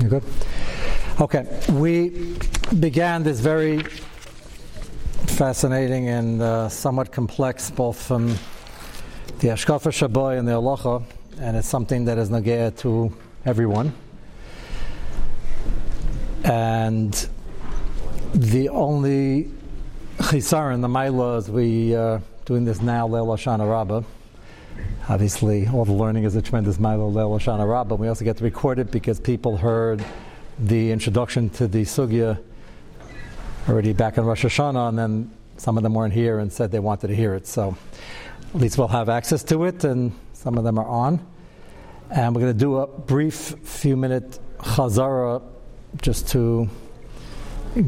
You good? Okay, we began this very fascinating and uh, somewhat complex, both from the Ashkafa Shaboy and the Halacha, and it's something that is nagaya to everyone. And the only chisaron, the Maila, is we uh, doing this now, Leil Shana Rabbah. Obviously, all the learning is a tremendous Maila Leil Shana Rabbah. We also get to record it because people heard the introduction to the Sugya already back in Rosh Hashanah, and then some of them weren't here and said they wanted to hear it. So at least we'll have access to it, and some of them are on. And we're going to do a brief few minute chazara just to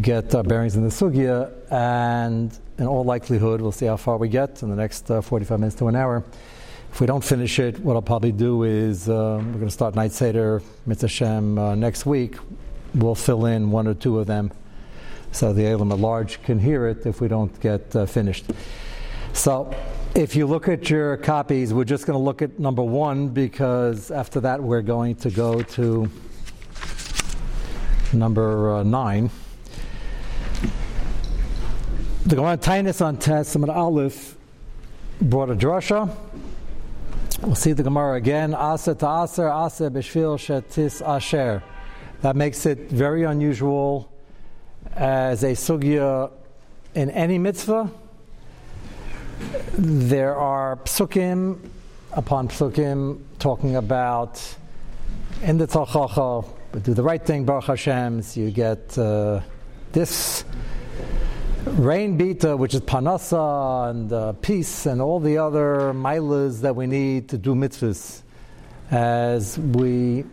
get our bearings in the sugya, and in all likelihood, we'll see how far we get in the next uh, 45 minutes to an hour. If we don't finish it, what I'll probably do is uh, we're going to start Night Seder, Mitzvah Shem, uh, next week. We'll fill in one or two of them so the Elam at large can hear it if we don't get uh, finished. So if you look at your copies, we're just going to look at number one because after that we're going to go to number uh, nine. The Gemara Tainus on Testament Aleph brought a drasha. We'll see the Gemara again. Asa to Aser, Asa b'shvil shetis asher. That makes it very unusual as a sugya in any mitzvah. There are psukim upon psukim talking about in the Talchacha, but do the right thing, Baruch Hashem, so you get uh, this rain bita, which is panasa and uh, peace and all the other milas that we need to do mitzvahs. As we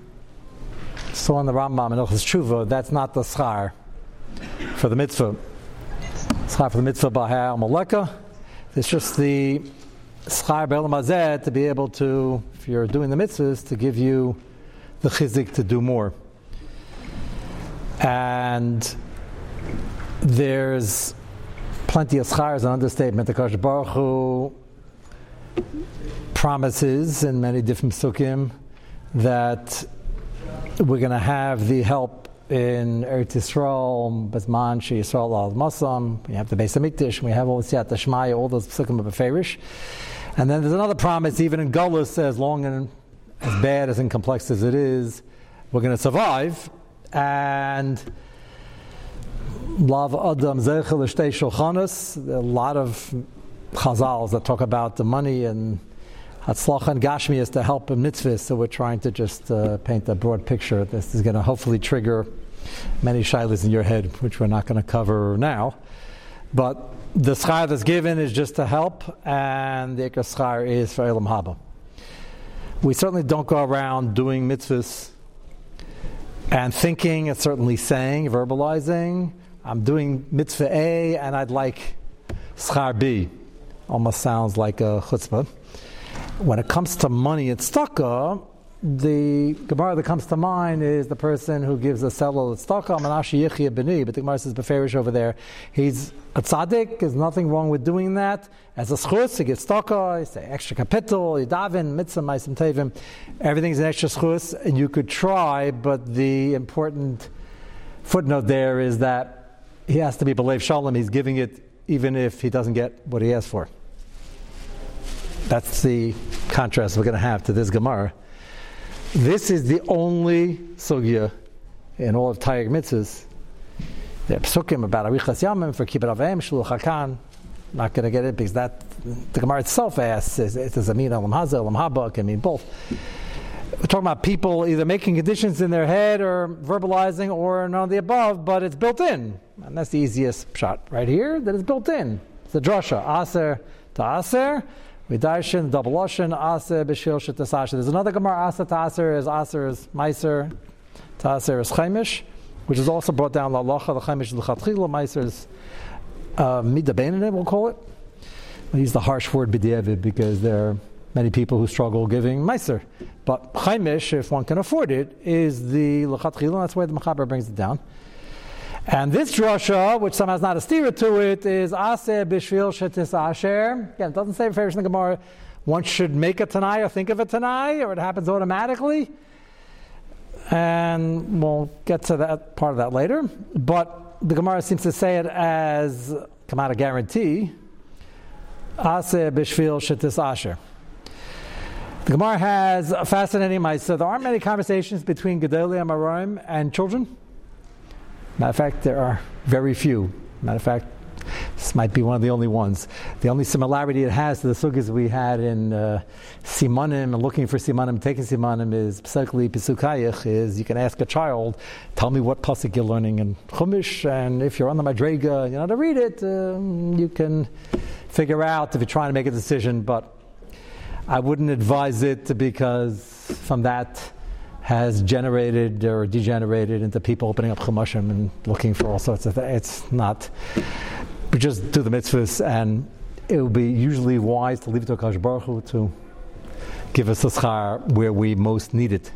saw in the Rambam in Ilchas Tshuva, that's not the schar for the mitzvah. Schar for the mitzvah b'ha'al maleka. It's just the schar be'elam to be able to, if you're doing the mitzvahs, to give you the chizik to do more. And there's plenty of schar as an understatement. The Kosh Baruch Hu promises in many different sukkim that we're going to have the help in Eretz Yisrael, Bezman, She Yisrael al Masam. We have the Beis Hamikdash. We have all the Siyat all those psukim of Beferish. And then there's another promise, even in Gullus, as long and as bad as and complex as it is, we're going to survive. And Lav Adam Zechel Shtei Shulchanas, a lot of chazals that talk about the money and Hatzlach and Gashmi is to help a mitzvah, so we're trying to just uh, paint a broad picture. This is going to hopefully trigger many shilas in your head, which we're not going to cover now. But the schar that's given is just to help, and the ikar schar is for Elam Haba. We certainly don't go around doing mitzvahs and thinking and certainly saying, verbalizing, I'm doing mitzvah A and I'd like schar B. Almost sounds like a chutzpah. When it comes to money at tzedakah, the Gemara that comes to mind is the person who gives a seller tzedakah, Manashi Yechia B'ni, but the Gemara says Beferish over there. He's a tzaddik, there's nothing wrong with doing that. As a schus, he gives tzedakah, he say extra capital, he davin, mitzvah, maisim tevim, everything's an extra schus, and you could try, but the important footnote there is that he has to be believe shalom, he's giving it even if he doesn't get what he asked for. That's the contrast we're going to have to this Gemara. This is the only sugya in all of Tayyag mitzvahs. There are psukim about Arichas Yamim for Kibbut Avim, Shluch HaKan. Not going to get it because that the Gemara itself asks, is, does it mean Elam Hazah, Elam Haba? It can mean both. We're talking about people either making conditions in their head or verbalizing or none of the above, but it's built in. And that's the easiest shot right here, that it's built in. It's a drasha, aser to aser, Vidarshan, double Lashon, Aser, Bishil, Shetasasha. There's another Gemara, Aser Taser is Aser is Meiser, to aser is Chaimish, which is also brought down La Lacha, the Chaimish is L'chatchila, Meiser is uh, Midabenanim, we'll call it. We use the harsh word B'diavad because there are many people who struggle giving Meiser. But Chaimish, if one can afford it, is the L'chatchila, that's why the Mechaber brings it down. And this drasha, which somehow is not a steer to it, is Aseh Bishvil Shetis Asher. Again, it doesn't say in the Gemara one should make a Tanai or think of a Tanai, or it happens automatically. And we'll get to that part of that later. But the Gemara seems to say it as come out a guarantee. Aseh bishvil shetis asher. The Gemara has a fascinating So There aren't many conversations between Gedolei Amoraim and children. Matter of fact, there are very few. Matter of fact, this might be one of the only ones. The only similarity it has to the sugas we had in uh, Simanim and looking for Simanim, taking Simanim is specifically Pisukayich, is you can ask a child, tell me what pasuk you're learning in Chumash, and if you're on the Madrega, you know to read it, um, you can figure out if you're trying to make a decision, but I wouldn't advise it because from that has generated or degenerated into people opening up chumashim and looking for all sorts of things. It's not we just do the mitzvahs, and it would be usually wise to leave it to Akash Baruch Hu to give us a schar where we most need it.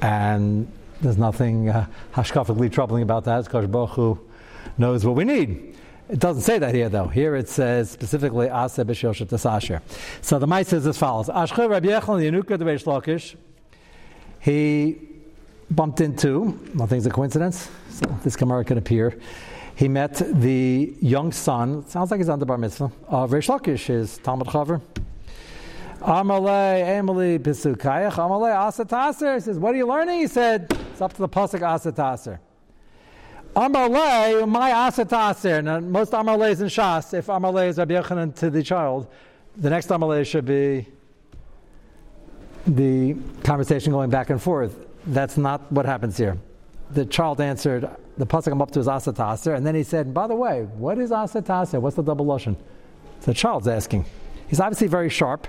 And there's nothing uh, hashkafically troubling about that. Akash Baruch Hu knows what we need. It doesn't say that here, though. Here it says specifically Aseh b'shilshet tasasher. So the mice says as follows: Ashcher Rabbi Yochanan Yenuka Reish Lakish. He bumped into. Nothing's a coincidence. So this Gemara can appear he met the young son, sounds like he's on the bar mitzvah, of Reish Lakish, his Talmud Chaver. Amalei, Emily, Pisukayach, Amalei, Asataser. He says, What are you learning? He said, It's up to the Pasuk Asataser. Amalei, my Asataser. Now, most Amalei in Shas. If Amalei is Rabbi Yochanan to the child, the next Amalei should be the conversation going back and forth. That's not what happens here. The child answered, the pasuk I'm up to is asataser, and then he said, by the way, what is asataser? What's the double lashon? The child's asking. He's obviously very sharp.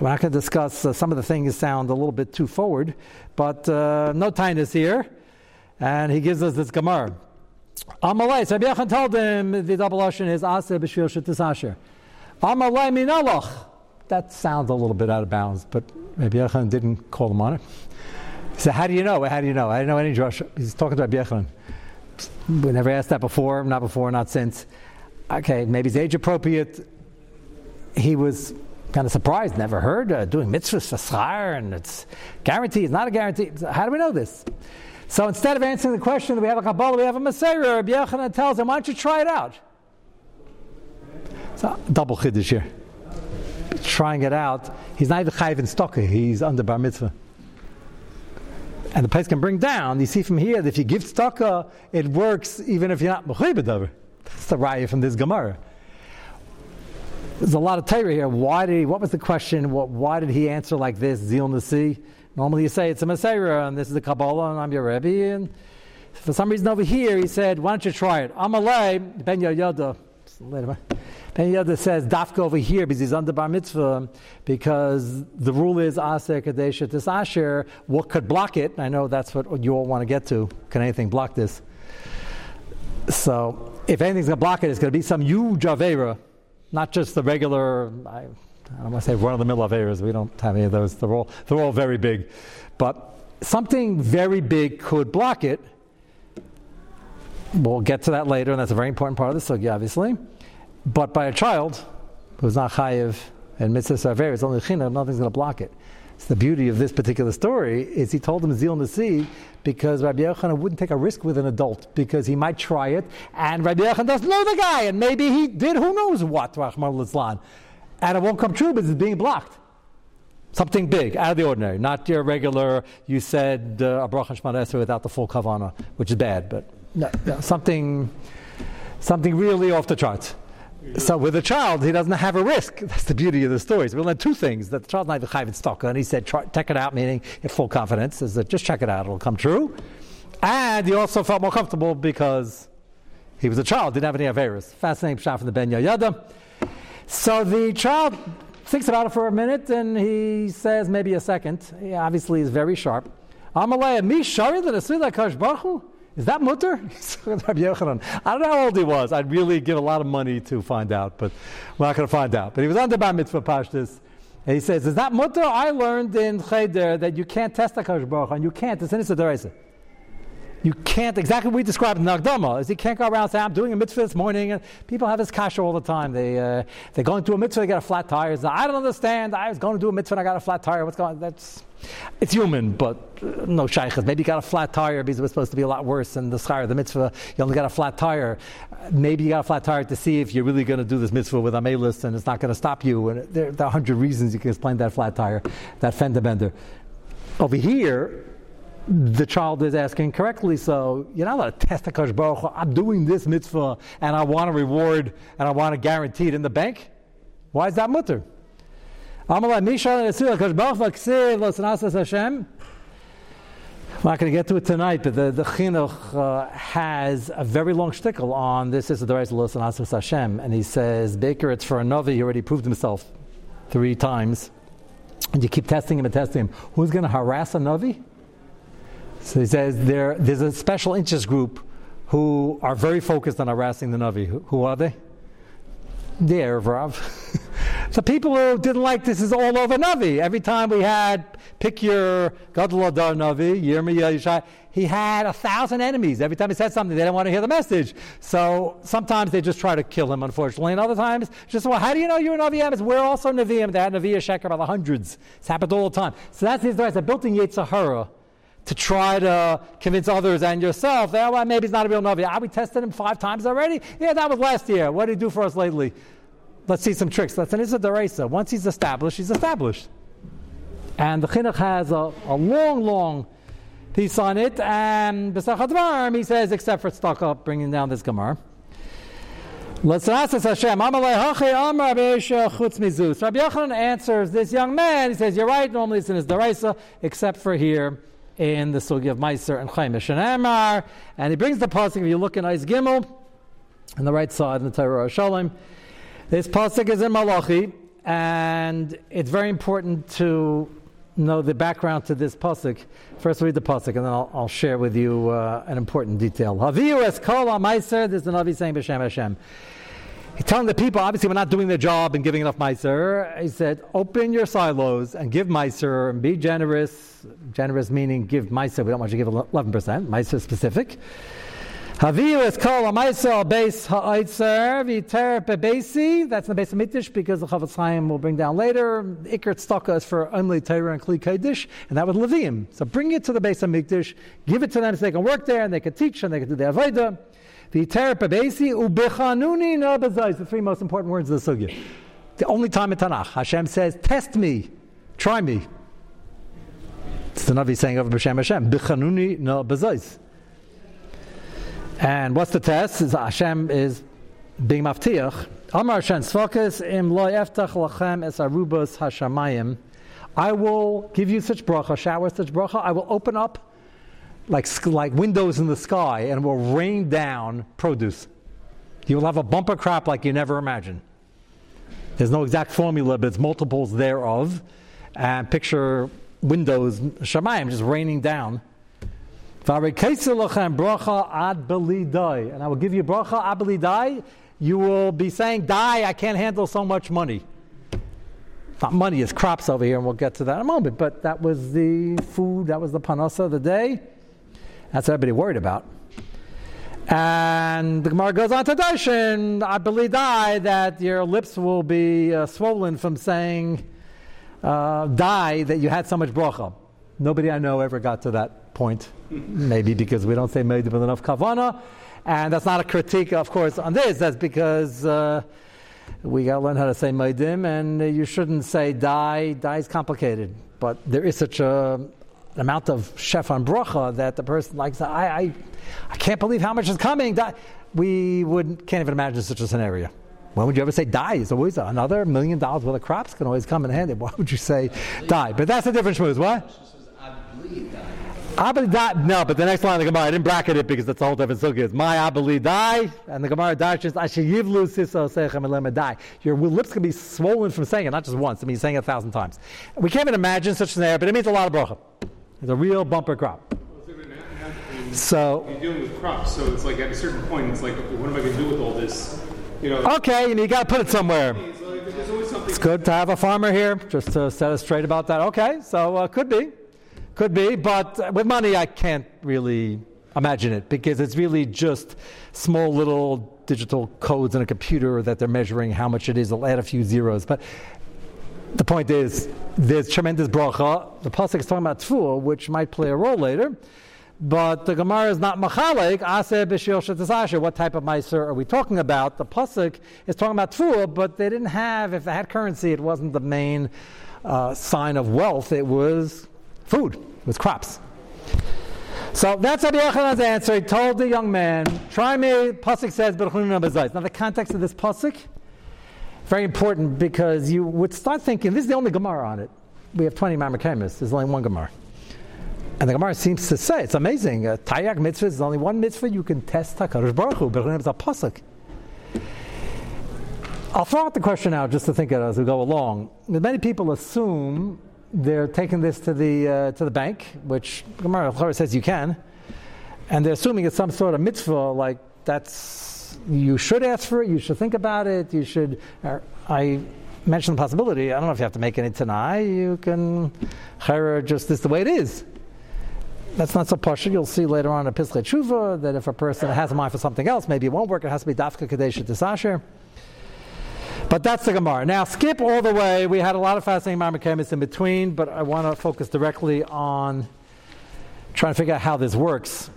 We're not going to discuss uh, some of the things sound a little bit too forward, but uh, no tinus here, and he gives us this gemara. Amalei, so Rabbi told him the double lashon is asa b'shvil shetisasher. Amalei minalach. That sounds a little bit out of bounds, but Rabbi Yochanan didn't call him on it. He said, "How do you know? How do you know? I didn't know any Josh." He's talking to Rabbi Yochanan. We never asked that before, not before, not since. Okay, maybe it's age appropriate. He was kind of surprised, never heard uh, doing mitzvahs for and it's guaranteed, it's not a guarantee. How do we know this? So instead of answering the question, we have a Kabbalah, we have a Messiah. Rabbi Yochanan tells him, why don't you try it out? So, double chiddush here. Trying it out. He's not even chayiv in stocker, he's under bar mitzvah and the place can bring down. You see from here that if you give tzedakah, it works even if you're not mechayiv That's the raya from this Gemara. There's a lot of Torah here. Why did he, what was the question? What, why did he answer like this? Zeal Nasi. Normally you say it's a Messiah and this is a Kabbalah and I'm your Rebbe. And for some reason over here he said, why don't you try it? Amalei ben Yoda. Ben the other says dafka over here because he's under bar mitzvah because the rule is aser kadesha this asher. What could block it? I know that's what you all want to get to. Can anything block this? So if anything's going to block it, it's going to be some huge avera, not just the regular. I, I don't want to say run of the mill averas. We don't have any of those. They're all they're all very big, but something very big could block it. We'll get to that later, and that's a very important part of the sugi, obviously. But by a child who's not chayiv and mitzvah sarver, it's only china, nothing's going to block it. It's the beauty of this particular story is he told him Zil Nasi because Rabbi Yochanan wouldn't take a risk with an adult because he might try it and Rabbi Yochanan doesn't know the guy and maybe he did who knows what Rahman al and it won't come true because it's being blocked. Something big, out of the ordinary, not your regular. You said uh, a bracha without the full kavana, which is bad, but no, no, something, something really off the charts. So with a child, he doesn't have a risk. That's the beauty of the stories. We learn two things: that the child's not even stock, and he said, "Check it out," meaning in full confidence. Is that just check it out; it'll come true. And he also felt more comfortable because he was a child, didn't have any averus. Fascinating shot from the Ben Yoyada. So the child thinks about it for a minute, and he says maybe a second. He obviously is very sharp. Amalei, the is that mutter? I don't know how old he was. I'd really give a lot of money to find out, but we're not going to find out. But he was under Bar Mitzvah Pashtus. And he says, Is that mutter? I learned in Cheder that you can't test a Baruch and you can't. It's an Issa You can't, exactly what we described in Nagdama, is you can't go around and say, I'm doing a mitzvah this morning. And people have this kasha all the time. They, uh, they're going to a mitzvah, they got a flat tire. I don't understand. I was going to do a mitzvah and I got a flat tire. What's going on? That's, it's human, but uh, no shaykhs. Maybe you got a flat tire because it was supposed to be a lot worse than the schar, the mitzvah. You only got a flat tire. Maybe you got a flat tire to see if you're really going to do this mitzvah with a list and it's not going to stop you. And there, there are a hundred reasons you can explain that flat tire, that fender bender. Over here, the child is asking correctly. So you're not allowed to test Kosh Baruch I'm doing this mitzvah and I want a reward and I want to guarantee it in the bank. Why is that mutter? I'm not going to get to it tonight, but the, the Chinuch uh, has a very long shtickle on this is the Reis Los and Hashem, and he says, Baker, it's for a Navi, he already proved himself three times, and you keep testing him and testing him. Who's going to harass a Navi? So he says there, there's a special interest group who are very focused on harassing the Navi. Who, who are they? The Erev Rav. the people who didn't like this is all over Navi. Every time we had, pick your Gadol Adar Navi, Yirmiyah Yishai, he had a thousand enemies. Every time he said something, they didn't want to hear the message. So sometimes they just try to kill him, unfortunately. And other times, just, well, how do you know you're a Navi? We're also Naviim. They had Navi Sheker by the hundreds. It's happened all the time. So that's his advice. I built in Yetzirah to try to convince others and yourself that well, maybe he's not a real Navi. Ah, we tested him five times already. Yeah, that was last year. What did he do for us lately? Let's see some tricks. That's an Issa Deresa. Once he's established, he's established. And the Chinuch has a, a long, long piece on it. And B'sach he says, except for stuck up, bringing down this Gemara. Let's ask this Hashem. Rabbi Yochanan answers this young man. He says, You're right, normally it's in his Daraisa, except for here in the Sugi of Meiser and Chaimish and Amar. And he brings the pasuk, if you look in Eis Gimel, on the right side in the Torah Shalom, this pasuk is in Malachi, and it's very important to know the background to this pasuk. First, read the pasuk, and then I'll, I'll share with you uh, an important detail. Haviu es kol Meiser. This is the Navi saying B'Shem Hashem. Telling the people, obviously, we're not doing their job and giving enough Meiser. He said, open your silos and give Meiser and be generous. Generous meaning give Meiser. We don't want you to give 11%. Meiser specific. Haviu is called a Meiser base ha'aitzer v'ter pebesi. That's in the base of Mitish because the Chofetz Chaim will bring down later. Iker tztaka is for only Torah and Kli Kodesh, and that was Levium. So bring it to the base of Mikdash, give it to them so they can work there and they can teach and they can do the Avodah. The terapabesi ubechanuni no The three most important words of the sugya. The only time in Tanakh Hashem says, "Test me, try me." It's the Navi saying over Hashem, "Bechanuni no bezayis." And what's the test? Is Hashem is being maftiach. Amar Hashem Sfakas im lo eftach lachem es arubas hashamayim. I will give you such bracha, shower such bracha. I will open up like, like windows in the sky and will rain down produce. You will have a bumper crop like you never imagined. There's no exact formula, but it's multiples thereof. And picture windows, Shemayim, just raining down. And I will give you bracha ad belidai. You will be saying, die, I can't handle so much money. Not money, it's crops over here, and we'll get to that in a moment. But that was the food, that was the panasa of the day. That's what everybody worried about. And the Gemara goes on to darshan, I believe die that your lips will be uh, swollen from saying uh, die that you had so much bracha. Nobody I know ever got to that point. Maybe because we don't say made with enough kavana, and that's not a critique, of course, on this. That's because uh, we got to learn how to say meidim, and you shouldn't say die. Die is complicated, but there is such a amount of chef on bracha that the person likes. I, I, I can't believe how much is coming. We would can't even imagine such a scenario. When would you ever say die? It's always another million dollars worth of crops can always come in handy. Why would you say die? But that's a different schmooze. What? Abeli die. No, but the next line of the Gemara, I didn't bracket it because that's a whole different sukkah. It's my Abeli die, and the Gemara dashes Ashiyivlu siso sechem elema die. Your lips can be swollen from saying it, not just once. I mean, saying it a thousand times. We can't even imagine such a scenario, but it means a lot of bracha. It's a real bumper crop. So you're dealing with crops, so it's like at a certain point, it's like, okay, what am I going to do with all this? You know. Okay, and you got to put it somewhere. It's good to have a farmer here, just to set us straight about that. Okay, so uh, could be, could be, but with money I can't really imagine it because it's really just small little digital codes in a computer that they're measuring how much it is. They'll add a few zeros. But the point is, there's tremendous bracha. The pasuk is talking about tfuah, which might play a role later. But the Gemara is not machalek, aseh b'shil What type of meiser are we talking about? The pasuk is talking about tfuah, but they didn't have, if they had currency, it wasn't the main uh, sign of wealth. It was food, it was crops. So that's Rabbi Yochanan's answer. He told the young man, try me, pasuk says, Now the context of this pasuk, very important because you would start thinking, this is the only Gemara on it. We have 20 Mamakamis, there's only one Gemara. And the Gemara seems to say, it's amazing, uh, Tayak mitzvah is only one mitzvah you can test HaKadosh Baruch but it's a pasuk. I'll throw out the question now just to think of it as we go along. Many people assume they're taking this to the, uh, to the bank, which Gemara says you can, and they're assuming it's some sort of mitzvah, like that's, you should ask for it, you should think about it, you should, uh, I mentioned the possibility, I don't know if you have to make any tanai, you can, hire just this the way it is. That's not so partial. You'll see later on in Pischei Tshuva that if a person has a mind for something else, maybe it won't work. It has to be Dafka Kadesha Tisasher. But that's the Gemara. Now, skip all the way. We had a lot of fascinating Marmakamis in between, but I want to focus directly on trying to figure out how this works,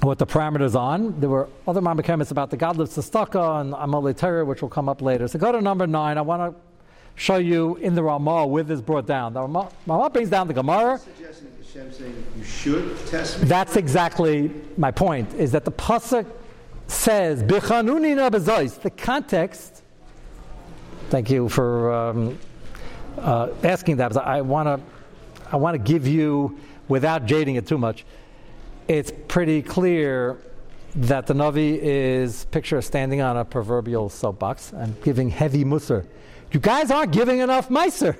what the parameters on. There were other Marmakamis about the Godless Sestaka and Amalei Torah, which will come up later. So go to number nine. I want to show you in the Ramah where this brought down. The Ramah, Ramah brings down the Gemara. You should test me? That's exactly my point. Is that the pasuk says "Bichanuni bezois. The context. Thank you for um, uh, asking that. I want to, I want to give you, without jading it too much. It's pretty clear that the Navi is picture standing on a proverbial soapbox and giving heavy musr. You guys aren't giving enough meiser.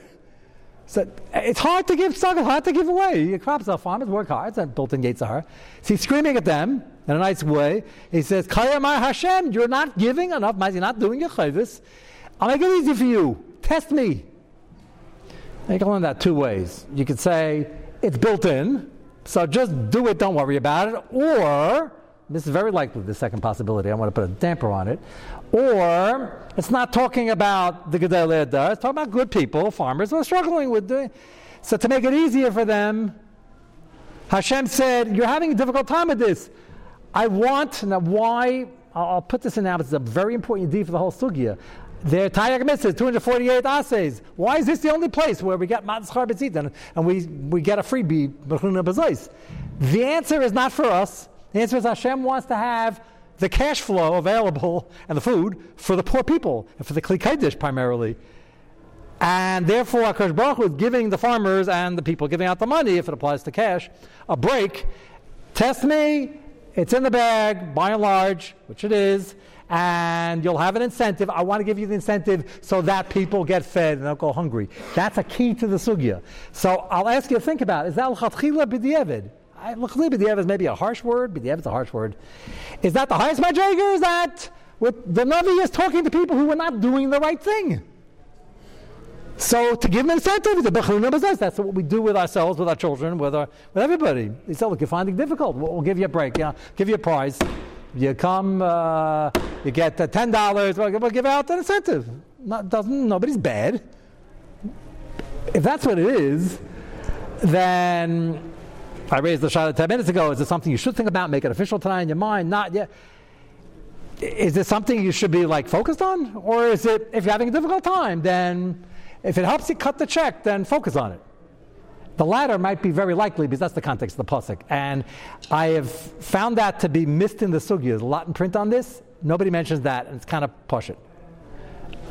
So it's hard to give stuff, hard to give away. Your crops are farmers work hard. It's not built in Yitzhar. So he's screaming at them in a nice way. He says, Kayamar Hashem, you're not giving enough, you're not doing your chayvis. I'll make it easy for you. Test me. You can learn that two ways. You could say, it's built in, so just do it, don't worry about it. Or, this is very likely the second possibility, I want to put a damper on it. Or it's not talking about the Gedalei It's talking about good people, farmers who are struggling with doing. So to make it easier for them, Hashem said, "You're having a difficult time with this. I want now. Why? I'll, put this in now. It's a very important deed for the whole sugya. Their Tayak Mitzvah, 248 assays. Why is this the only place where we get Matzchar B'tzit and we, we get a freebie, The answer is not for us. The answer is Hashem wants to have the cash flow available and the food for the poor people and for the Kli primarily. And therefore, Akash Baruch Hu is giving the farmers and the people giving out the money, if it applies to cash, a break. Test me, it's in the bag, by and large, which it is, and you'll have an incentive. I want to give you the incentive so that people get fed and don't go hungry. That's a key to the sugya. So I'll ask you to think about is that l'chatchila b'di'evid? B'di'ev is maybe a harsh word. B'di'ev is a harsh word. Is that the highest madriga? Is that what the Navi is talking to people who are not doing the right thing? So to give them incentive, the Bechlina says that's what we do with ourselves, with our children, with, our, with everybody. He said, look, you're finding it difficult. We'll, we'll give you a break. Yeah, give you a prize. You come, uh, you get ten dollars. We'll, give out an incentive. Not, doesn't nobody's bad. If that's what it is, then I raised the shot 10 minutes ago. Is it something you should think about, make it official tonight in your mind? Not yet. Is it something you should be like focused on? Or is it, if you're having a difficult time, then if it helps you cut the check, then focus on it. The latter might be very likely because that's the context of the pasuk. And I have found that to be missed in the sugya. There's a lot in print on this. Nobody mentions that, and it's kind of push it.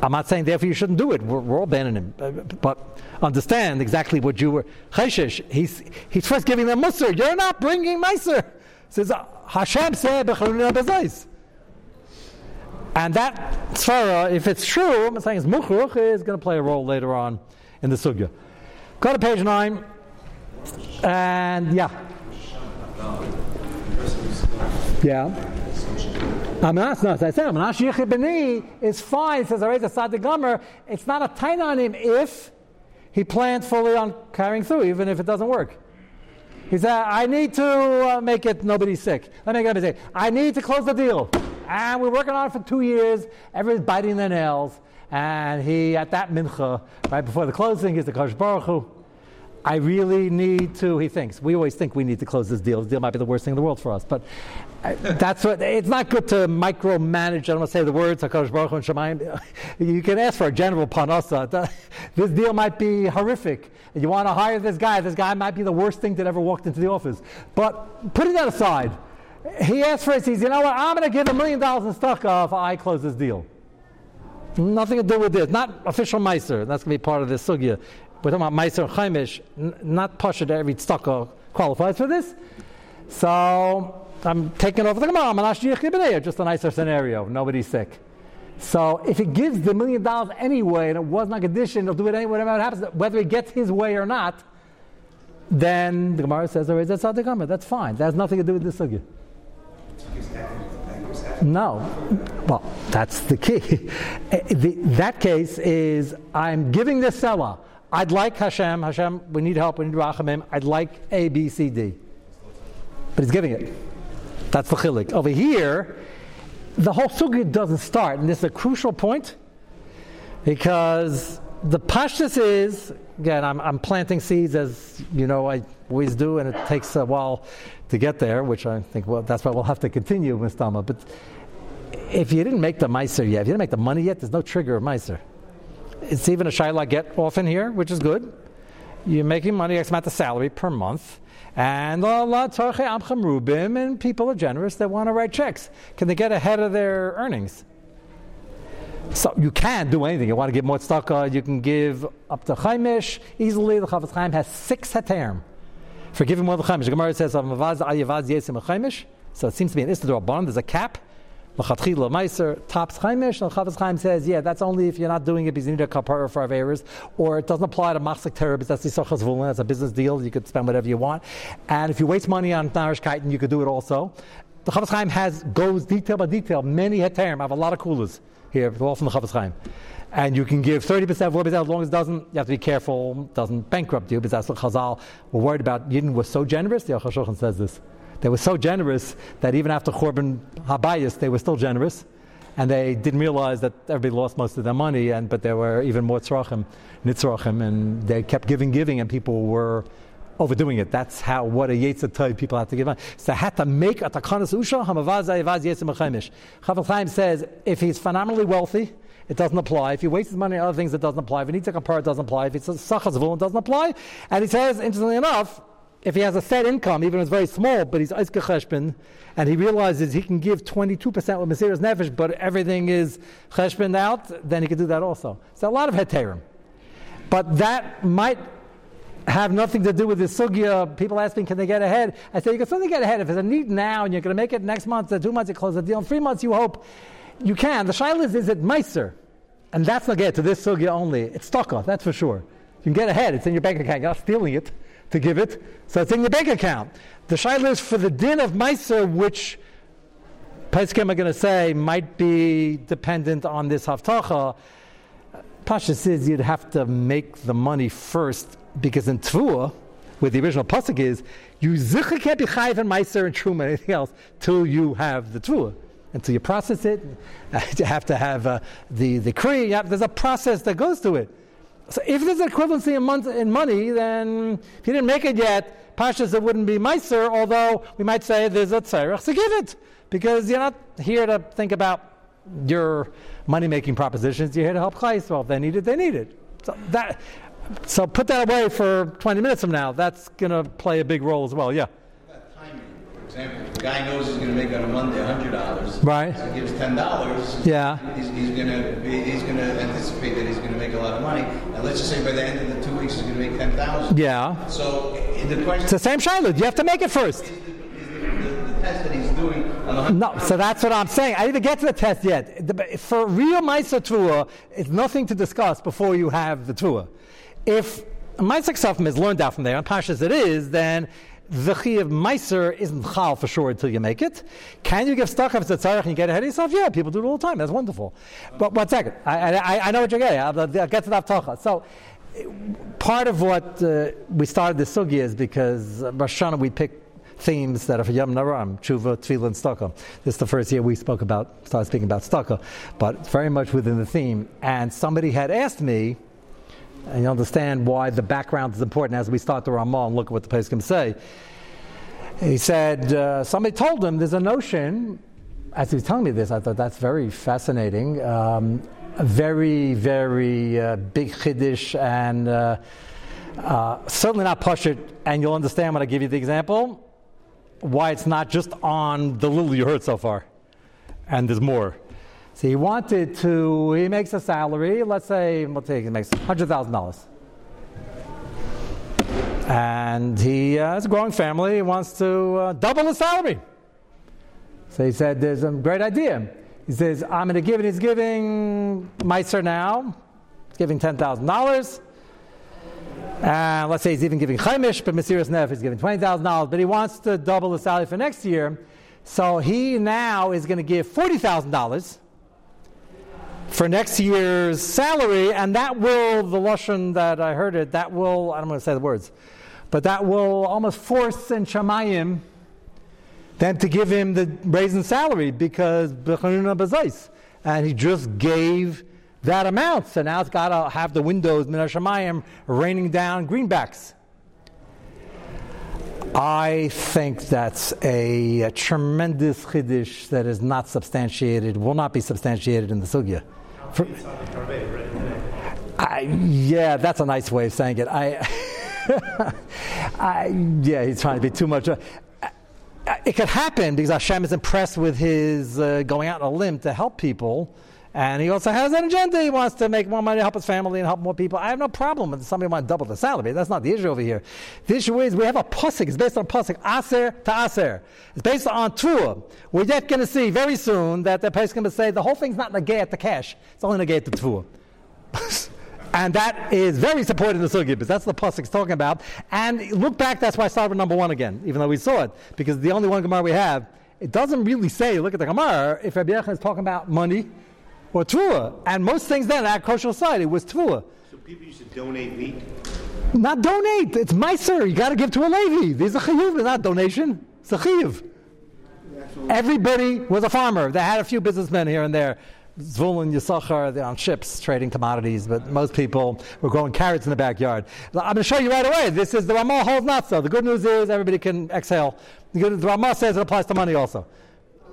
I'm not saying therefore you shouldn't do it. We're, we're all banning him. Uh, but understand exactly what you were. He's, he's first giving them Musr. You're not bringing Meiser. Says Hashem said, and that tzara, if it's true, I'm saying it's muchruch, is going to play a role later on in the sugya. Go to page 9. And yeah. Yeah. Amanas, no, as I said, Amanas Yichid B'ni is fine. Says, already, the Gomer. It's not a taina on him if he plans fully on carrying through, even if it doesn't work. He said, I need to uh, make it nobody sick. Let me nobody sick. I need to close the deal. And we're working on it for two years. Everybody's biting their nails. And he, at that mincha, right before the closing, he's the Kosh Baruch Hu. I really need to, he thinks. We always think we need to close this deal. This deal might be the worst thing in the world for us. But uh, that's what, it's not good to micromanage. I don't want to say the words. You can ask for a general panasa. This deal might be horrific. You want to hire this guy. This guy might be the worst thing that ever walked into the office. But putting that aside, he asked for it. He says, you know what? I'm going to give a million dollars in stock if I close this deal. Nothing to do with this. Not official Meiser. That's going to be part of this sugya. We're talking about Meiser Chaimish, n- not Pasha that every stocker qualifies for this. So I'm taking over the Gemara. I'm an Just a nicer scenario. Nobody's sick. So if he gives the million dollars anyway, and it was not a condition, he'll do it anyway, whatever happens, whether he gets his way or not, then the Gemara says, that's how they come. That's fine. That has nothing to do with the sugya. No. Well, that's the key. the, that case is I'm giving the seller. I'd like Hashem. Hashem, we need help. We need Rachamim. I'd like A, B, C, D. But he's giving it. That's the chilik. Over here, the whole sugya doesn't start, and this is a crucial point because the pashtus is again. I'm, I'm, planting seeds as you know I always do, and it takes a while to get there, which I think well that's why we'll have to continue, Mistama. But if you didn't make the miser yet, if you didn't make the money yet, there's no trigger of miser. It's even a shaila get often here, which is good. You're making money X amount of salary per month. And Rubim, and people are generous, they want to write checks. Can they get ahead of their earnings? So you can do anything. You want to give more tzedakah, you can give up to chaimish easily. The Chafetz Chaim has six heterim for giving more than chaimish. The Gemara says, so it seems to be an istador bond. There's a cap L'chatchila meiser tops chaimish. And Chafetz Chaim says, yeah, that's only if you're not doing it because you need a kapara for Averas, or it doesn't apply to machzik terror because that's sochas That's a business deal. You could spend whatever you want. And if you waste money on narish kaitin, you could do it also. The Chafetz Chaim has goes detail by detail. Many heterim. I have a lot of coolers here, all from the Chafetz Chaim. And you can give 30%, 40% as long as it doesn't, you have to be careful, doesn't bankrupt you, because that's what Chazal were worried about. Yidden was so generous, the Aruch says this. They were so generous that even after Churban Habayis, they were still generous. And they didn't realize that everybody lost most of their money, and, but there were even more tzrachim, nitzrachim, and they kept giving, giving, and people were overdoing it. That's how what a yetzer type people have to give money. So had to make a takanas usha hamavaz yevaz yesim chaimish. Chafetz Chaim says if he's phenomenally wealthy, it doesn't apply. If he wastes money on other things, it doesn't apply. If he needs a kapar, it doesn't apply. If it's a sachazvul, it doesn't apply. And he says, interestingly enough, if he has a set income, even if it's very small, but he's Eiske Cheshbin, and he realizes he can give 22% with Mesiris Nefesh, but everything is Cheshbin out, then he can do that also. So a lot of Heterim. But that might have nothing to do with the sugya. People asking, can they get ahead? I say, you can certainly get ahead. If it's a need now and you're going to make it next month, or two months, you close the deal. In three months, you hope you can. The shaila is, is it meiser? And that's not get to this sugya only. It's stocker, that's for sure. You can get ahead. It's in your bank account. You're not stealing it to give it, so it's in the bank account. The shaila is for the din of Meiser, which Peskim are going to say might be dependent on this haftacha. Pasha says you'd have to make the money first because in Tvua, where the original pasuk is, you zicha can't be chayiv and meiser and truma anything else till you have the Tvua. Until you process it, you have to have uh, the the kri. There's a process that goes to it. So if there's an equivalency in, month, in money, then if you didn't make it yet, Pashas, it wouldn't be Meiser, although we might say there's a tzarech to give it. Because you're not here to think about your money making propositions, you're here to help Klai Well, if they need it, they need it. So, that, so put that away for 20 minutes from now. That's going to play a big role as well. Yeah example, the guy knows he's going to make on a Monday $100. Right. So he gives $10. Yeah. He's, he's going to he's going to anticipate that he's going to make a lot of money. And let's just say by the end of the two weeks he's going to make 10000 Yeah. So the question... It's the same Shiloh. You have to make it first. test that he's doing No, so that's what I'm saying. I didn't get to the test yet. For real Maisa Tvua, it's nothing to discuss before you have the Tvua. If Maisa Ksafim is learned out from there, and Pashas it is, then the chi of meiser isn't chal for sure until you make it. Can you give stuck if it's a tzarech and you get ahead of yourself? Yeah, people do it all the time. That's wonderful. But one second, I, I, I know what you're getting. I'll, I'll get to that tacha. So part of what uh, we started the sugi is because Rosh Hashanah we pick themes that are for Yom Naram, Tshuva, Tefillah, and Stucco. This is the first year we spoke about, started speaking about Stucco, but very much within the theme. And somebody had asked me, and you understand why the background is important as we start the Ramah and look at what the place can say. He said, uh, somebody told him there's a notion, as he was telling me this, I thought that's very fascinating. Um, very, very uh, big chiddush and uh, uh, certainly not it. And you'll understand when I give you the example why it's not just on the little you heard so far, and there's more. So he wanted to. He makes a salary. Let's say, let's say he makes hundred thousand dollars, and he uh, has a growing family. He wants to uh, double his salary. So he said, "There's a great idea." He says, I'm going to give it, he's giving Meiser now, he's giving $10,000. And let's say he's even giving Chaimish, but Mesiris Nef is giving $20,000, but he wants to double the salary for next year. So he now is going to give $40,000 for next year's salary, and that will, the Lashon that I heard it, that will, I don't want to say the words, but that will almost force in Shamayim than to give him the raise in salary because Bakruna Bazais and he just gave that amount. So now it's got to have the windows, Minashamayim, raining down greenbacks. I think that's a, a tremendous chiddush that is not substantiated, will not be substantiated in the sugya. For, I, yeah, that's a nice way of saying it. I, I, yeah, he's trying to be too much. Uh, it could happen because Hashem is impressed with his uh, going out on a limb to help people. And he also has an agenda. He wants to make more money, help his family, and help more people. I have no problem with somebody want to double the salary. That's not the issue over here. The issue is we have a pasuk. It's based on pasuk aser to aser. It's based on tuah. We're yet going to see very soon that the person going to say the whole thing's not negay at the cash. It's only negay at the tuah. And that is very supported in the Sugi, because that's the Pasuk's talking about. And look back, that's why I started with number one again, even though we saw it, because the only one Gemara we have, it doesn't really say, look at the Gemara, if Rabbi Yochanan is talking about money or Tvua. And most things then, at kosher side, it was Tvua. So people used to donate meat? Not donate, it's Meiser. You got to give to a Levi. These are chiyuv, not donation. It's a chiyuv. Everybody was a farmer. They had a few businessmen here and there. Zvulun, Yisachar, they're on ships trading commodities, but most people were growing carrots in the backyard. I'm going to show you right away. This is the Ramah holds not so. The good news is everybody can exhale. The, good, the Ramah says it applies to money also.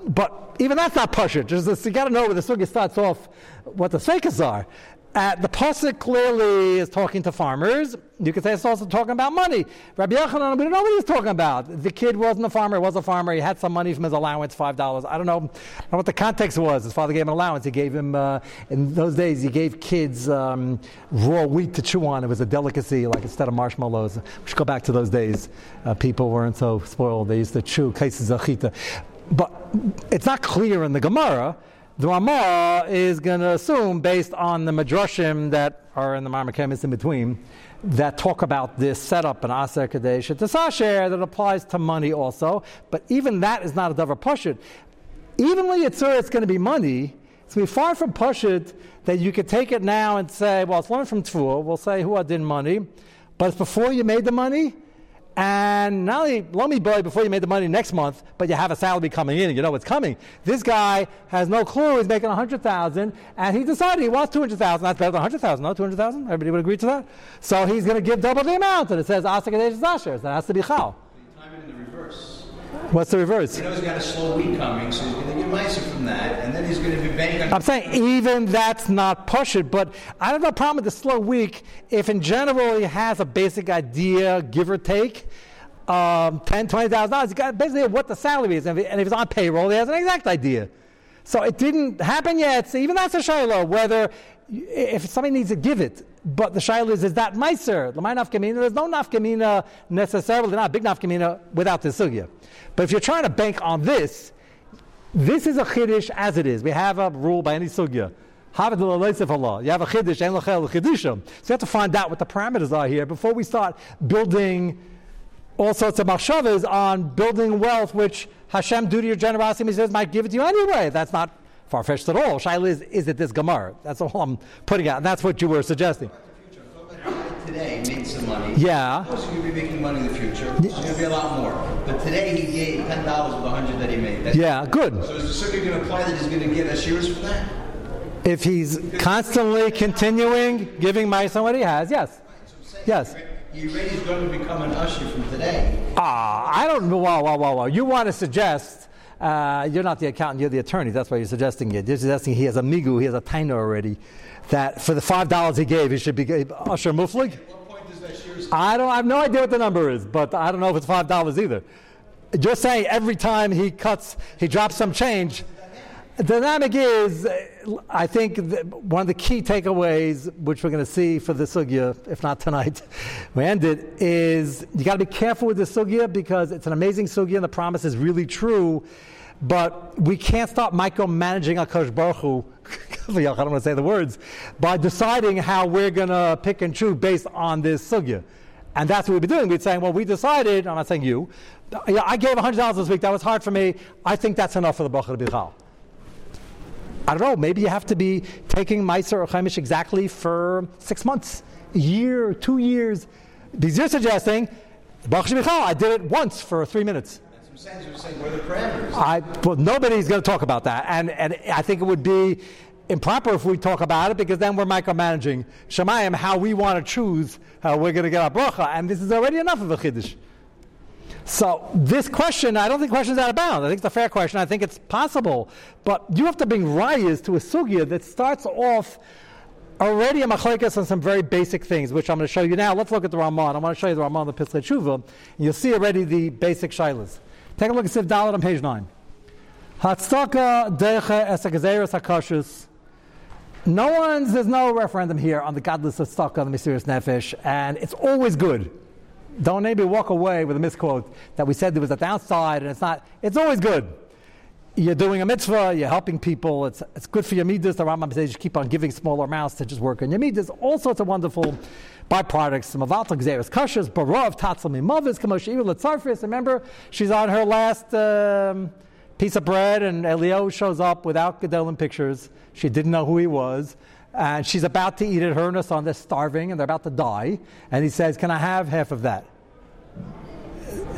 But even that's not Pasha. Just you got to know where the sugi starts off, what the Sveikas are. Uh, the pasuk clearly is talking to farmers. You could say it's also talking about money. Rabbi Yochanan, we don't know what he's talking about. The kid wasn't a farmer; he was a farmer. He had some money from his allowance, five dollars. I don't know, I don't know what the context was. His father gave him an allowance. He gave him uh, in those days. He gave kids um, raw wheat to chew on. It was a delicacy, like instead of marshmallows. We should go back to those days. Uh, people weren't so spoiled. They used to chew cases of chita. But it's not clear in the Gemara the Ramah is going to assume, based on the Midrashim that are in the Marmachemis in between, that talk about this setup in Aser Kadesh to Sasher that applies to money also. But even that is not a Davar Pashut. Evenly, it's it's going to be money. It's going to be far from Pashut that you could take it now and say, well, it's learned from Tvur. We'll say who did money. But it's before you made the money, and not only loan me boy before you made the money next month, but you have a salary coming in, and you know what's coming. This guy has no clue. He's making a hundred thousand, and he decided he wants two hundred thousand. That's better than hundred thousand. No, two hundred thousand. Everybody would agree to that. So he's going to give double the amount, and it says asakadesh zasher. That has to be chal. Time it in the reverse. What's the reverse? He knows he's got a slow week coming, so he's going to get nicer from that, and then he's going to be banking. I'm saying even that's not push it, but I don't have a problem with the slow week if in general he has a basic idea, give or take. Um, ten, twenty thousand dollars. He Got basically what the salary is, and if, and if he's on payroll, he has an exact idea. So it didn't happen yet. So even that's a shiloh. Whether if somebody needs to give it, but the shiloh is is that meiser the my nafkamina. There's no nafkamina necessarily, not big nafkamina without the sugya. But if you're trying to bank on this, this is a chiddush as it is. We have a rule by any sugya. You have a chiddush and chiddushim. So you have to find out what the parameters are here before we start building all sorts of machshavas on building wealth, which Hashem, due to your generosity, says, might give it to you anyway. That's not far fetched at all. Shaila is, is it this Gemara? That's all I'm putting out. And that's what you were suggesting. today made some money. Yeah. Of course, to be making money in the future. It's going to be a lot more. But today he gave ten dollars of the hundred that he made. That's Yeah, good. So is the sukkah going to apply that he's going to get a shears for that? If he's constantly continuing giving mice on what he has, yes. Yes. He already is going to become an usher from today. Ah, I don't know. Wow, wow, wow, wow. You want to suggest, uh, you're not the accountant, you're the attorney. That's why you're suggesting it. You're suggesting he has a migu, he has a taina already, that for the $5 he gave, he should be usher muflig. What point does that shears? I don't I have no idea what the number is, but I don't know if it's $5 either. Just saying every time he cuts, he drops some change. The dynamic is, I think, one of the key takeaways, which we're going to see for the sugya, if not tonight, we end it, is you got to be careful with the sugya because it's an amazing sugya and the promise is really true, but we can't stop micromanaging Akash Baruch Hu, I don't want to say the words, by deciding how we're going to pick and choose based on this sugya. And that's what we'd be doing. We'd saying, well, we decided, I'm not saying you, I gave $100 this week, that was hard for me, I think that's enough for the Baruch chal. I don't know, maybe you have to be taking Meiser or Chaimish exactly for six months, a year, two years. Because you're suggesting, Baruch Shem Yichal, I did it once for three minutes. That's what I'm saying. So we're saying, what the parameters? I, well, nobody's going to talk about that. And, and I think it would be improper if we talk about it because then we're micromanaging Shemayim, how we want to choose how we're going to get our bracha. And this is already enough of a chiddush. So this question, I don't think question's out of bounds. I think it's a fair question. I think it's possible. But you have to bring rayas to a sugya that starts off already a machlekes on some very basic things, which I'm going to show you now. Let's look at the Ramon. I want to show you the Ramon, the Pischei Tshuva. And you'll see already the basic shilas. Take a look at Siv Dalit on page 9. Hatztaka deche esakazeres hakashus. No one's, there's no referendum here on the godless of tzedakah, the mysterious nefesh, and it's always good. Don't maybe walk away with a misquote that we said there was a downside and it's not. It's always good. You're doing a mitzvah, you're helping people, it's, it's good for your midas. The Rambam says you keep on giving smaller amounts to just work on your midas. All sorts of wonderful byproducts. Mavalta Gzeres Barov, Letzarfis. Remember, she's on her last um, piece of bread and Elio shows up without Gedolim pictures. She didn't know who he was and she's about to eat it. Her and her son, they're starving and they're about to die. And he says, Can I have half of that?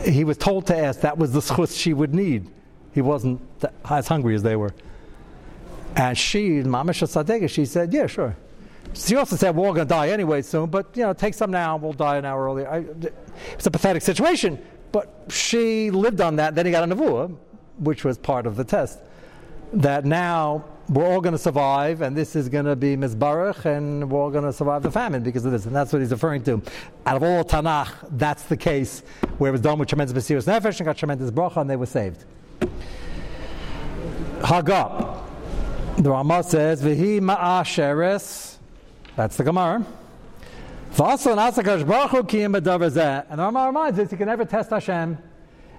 He was told to ask. That was the schus she would need. He wasn't as hungry as they were. And she, Mamisha Sadega, she said, Yeah, sure. She also said, We're all going to die anyway soon, but you know, take some now, we'll die an hour earlier. I, it's a pathetic situation. But she lived on that. Then he got a Nevuah, which was part of the test. That now we're all going to survive, and this is going to be Mizbarach, and we're all going to survive the famine because of this. And that's what he's referring to. Out of all Tanakh, that's the case where it was done with tremendous Mesiris Nefesh and got tremendous bracha, and they were saved. Hagah. The Ramah says, Vihi ma'asheres. That's the Gemara. V'asa nasakash baruch kiyim b'davar And the Ramah reminds us, you can never test Hashem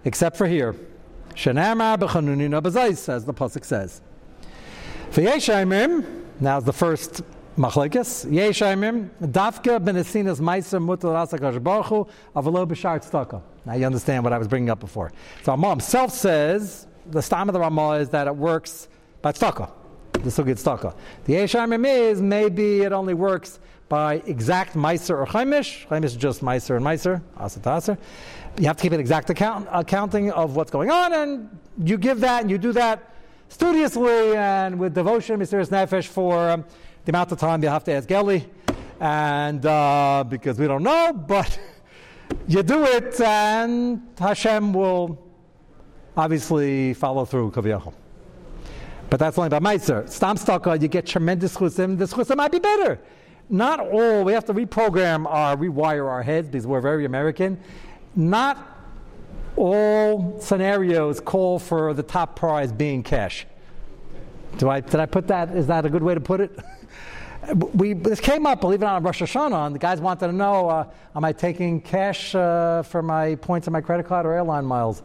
except for here. Shenamar b'chanunina b'zayis, as the Pasuk says. V'yeshaimim, now the first machlekes. Yeshaimim, dafka benesinas meiser mutal asakash baruch hu avalo b'shar tzedakah. Now you understand what I was bringing up before. So Ramah himself says, the stam of the Ramah is that it works by tzedakah. The sugit tzedakah. The Yeshaimim is maybe it only works by exact meiser or chaimish. Chaimish is just meiser and meiser, asat aser. You have to keep an exact account, accounting of what's going on, and you give that and you do that studiously and with devotion, mysterious nefesh, for um, the amount of time you have to ask Geli, and uh, because we don't know, but you do it, and Hashem will obviously follow through kaviyachol. But that's only by Meiser. Stam Staka, you get tremendous chusim. The chusim might be better. Not all, we have to reprogram our, rewire our heads because we're very American. Not all scenarios call for the top prize being cash. Do I, did I put that? Is that a good way to put it? we, this came up, believe it or not, on Rosh Hashanah, and the guys wanted to know uh, am I taking cash uh, for my points on my credit card or airline miles?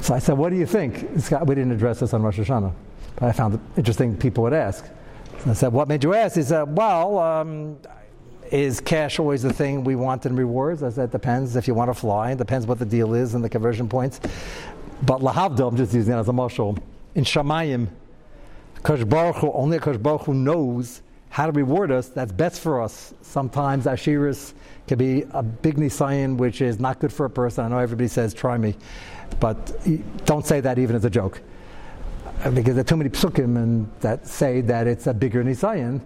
So I said, What do you think? We didn't address this on Rosh Hashanah, but I found it interesting people would ask. I said, What made you ask? He said, Well, um, is cash always the thing we want in rewards? As It depends if you want to fly, it depends what the deal is and the conversion points. But Lahavdil, I'm just using it as a marshal. In Shamayim, Kosh Baruch Hu, only Kosh Baruch Hu knows how to reward us that's best for us. Sometimes Ashiris can be a big nisayan, which is not good for a person. I know everybody says, try me, but don't say that even as a joke. Because there are too many psukim and that say that it's a bigger nisayan.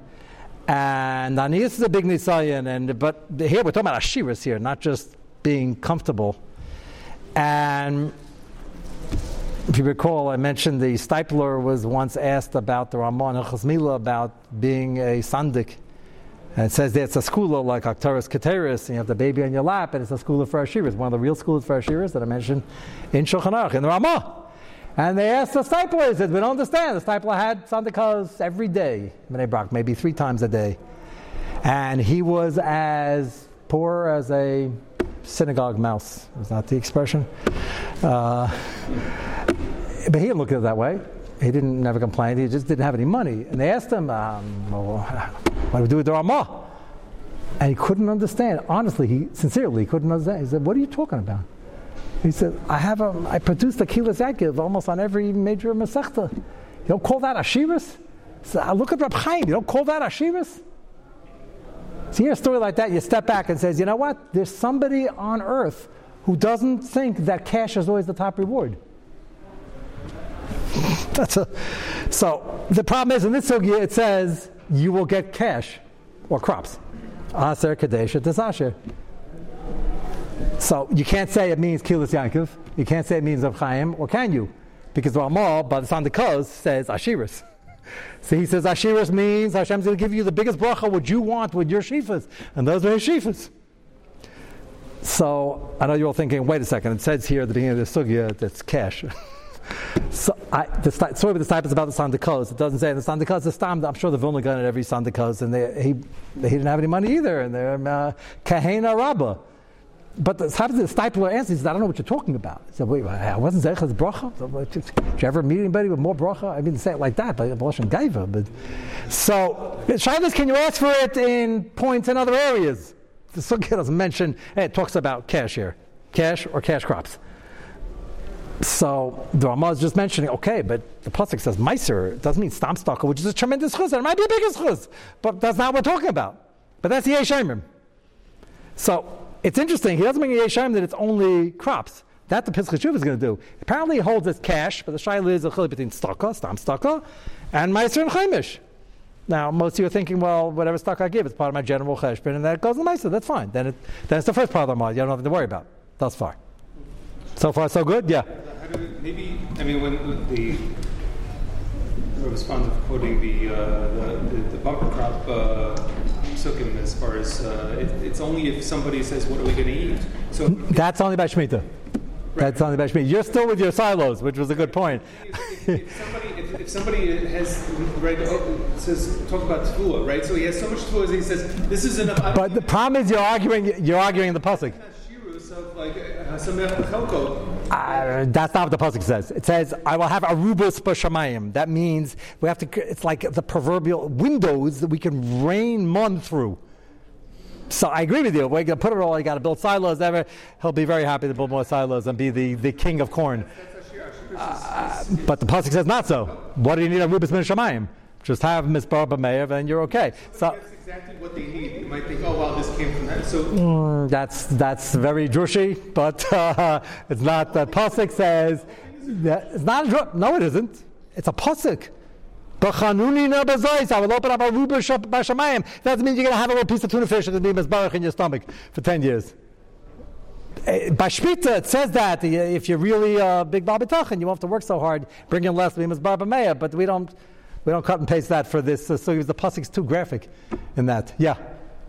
And Anias is a big nisayan, and but here we're talking about Ashiris here, not just being comfortable. And if you recall, I mentioned the Steipler was once asked about the Ramon Chasmila about being a sandik. And it says that it's a school like Kateris, and you have the baby on your lap, and it's a school for Ashiras, one of the real schools for Ashiras that I mentioned in Shulchan Aruch, in the Ramah. And they asked the Steipler, he said, we don't understand. The Steipler had sandikas every day, maybe three times a day. And he was as poor as a synagogue mouse. Is that the expression? Uh, but he didn't look at it that way. He didn't never complain. He just didn't have any money. And they asked him, um, well, "What do we do with the Ramah?" And he couldn't understand. Honestly, he sincerely couldn't understand. He said, "What are you talking about?" He said, "I have a, I produced a kilas yakiv almost on every major masechta. You don't call that ashiras?" So I look at Rab Chaim. You don't call that ashiras? So you hear a story like that, you step back and says, "You know what? There's somebody on earth who doesn't think that cash is always the top reward." That's a, so the problem is in this sugya it says you will get cash or crops. Aser kadesha desasher. So you can't say it means kilas Yankov. You can't say it means of Chaim, or can you? Because Ramal, by the sound of Kuz, says Ashiras. So he says Ashiras means Hashem's going to give you the biggest bracha what you want with your shifas, and those are his shifas. So I know you're all thinking, wait a second, it says here at the beginning of the sugya that's cash. So I, the story with the type is about the Sandikos. It doesn't say the Sandikos. The stam. I'm sure the Vilna Gaon it every Sandikos, and they, he he didn't have any money either, and they're uh, kahena rabba. But the Steipler answers, says, I don't know what you're talking about. He said, wait, I wasn't Zechas bracha. Did you ever meet anybody with more bracha? I mean, say it like that, but Blush and Gaiva. But so, Shilas, can you ask for it in points in other areas? The Sukkah doesn't mention. It talks about cash here, cash or cash crops. So the Ramah is just mentioning, okay, but the pasuk says meiser. It doesn't mean stam stalker, which is a tremendous chuz. It might be a bigger chuz, but that's not what we're talking about. But that's the Yeshayimim. So it's interesting. He doesn't mean Yeshayim that it's only crops. That the Pesach is going to do. Apparently, he holds as cash, but the Shaila is a chili between staka, stam staka, and meiser and chaimish. Now, most of you are thinking, well, whatever stock I give, it's part of my general cheshbon, and that goes in meiser. That's fine. Then, it, then it's the first part of the Ramah. You don't have to worry about thus far. So far, so good. Yeah. maybe I mean when the response of quoting the, uh, the, the, the bumper crop uh, sukkim as far as uh, it, it's only if somebody says what are we going to eat. So that's only by shemitah. That's only by shemitah. You're still with your silos, which was a good point. If, if, somebody, if, somebody has right oh, says talk about tefillah, right? So he has so much tefillah, he says this is enough. But the problem is you're arguing. You're arguing the pasuk. Of like uh, that's not what the pasuk says. It says, "I will have arubas b'shamayim." That means we have to. It's like the proverbial windows that we can rain mon through. So I agree with you. We're going to put it all. You got to build silos. Ever, he'll be very happy to build more silos and be the, the king of corn. Uh, but the pasuk says not so. What do you need a rubus b'shamayim? Just have Miss Barbara Mayer, and you're okay. So exactly what they need. You might think, oh, wow, this came from that. So mm, that's that's very drushy, but uh, it's not. The pasuk says that it's not. A, no, it isn't. It's a pasuk. I will open up a ruba b'shamayim. That means you're going to have a little piece of tuna fish in your stomach for ten years. Eh, by Shmita, it says that if you're really a big Babitach and you won't have to work so hard, bring in less Bimas Barba Meya, but we don't we don't cut and paste that for this. Uh, so the pasuk is too graphic in that. Yeah.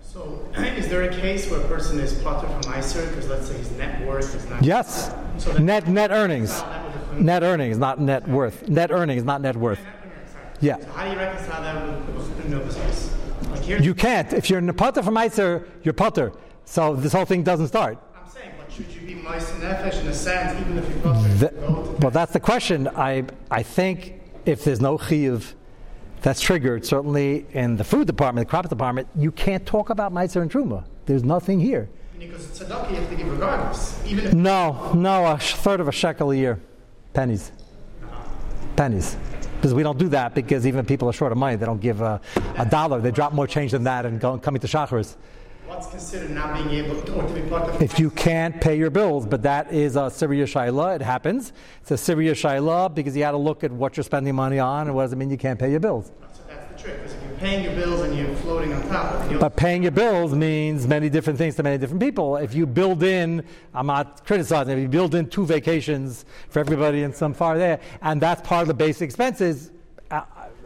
So, is there a case where a person is potter from ICER because let's say his net worth is not? Yes. So net net earnings. Net earnings, not net worth. Net earnings, not net worth. Yeah. So how do you reconcile that with the business? Like here? you can't. If you're a potter from ICER, you're potter. So this whole thing doesn't start. I'm saying, but should you be moist in in a sense, even if you're potter? well, that's the question. I I think if there's no chiyuv that's triggered. Certainly in the food department, the crop department, you can't talk about Meiser and Truma. There's nothing here. Because it's tzedakah you have to give regardless. Even no, no, a third of a shekel a year. Pennies. Pennies. Because we don't do that because even people are short of money, they don't give a, a dollar. They drop more change than that and go coming to shacharis. What's considered not being able to, to be part of If you can't pay your bills, but that is a Syria Shaila, it happens. It's a Syria Shaila because you got to look at what you're spending money on and what does it mean you can't pay your bills. So that's the trick, because if you're paying your bills and you're floating on top of it, But paying your bills means many different things to many different people. If you build in, I'm not criticizing, if you build in two vacations for everybody and some far there, and that's part of the basic expenses, uh,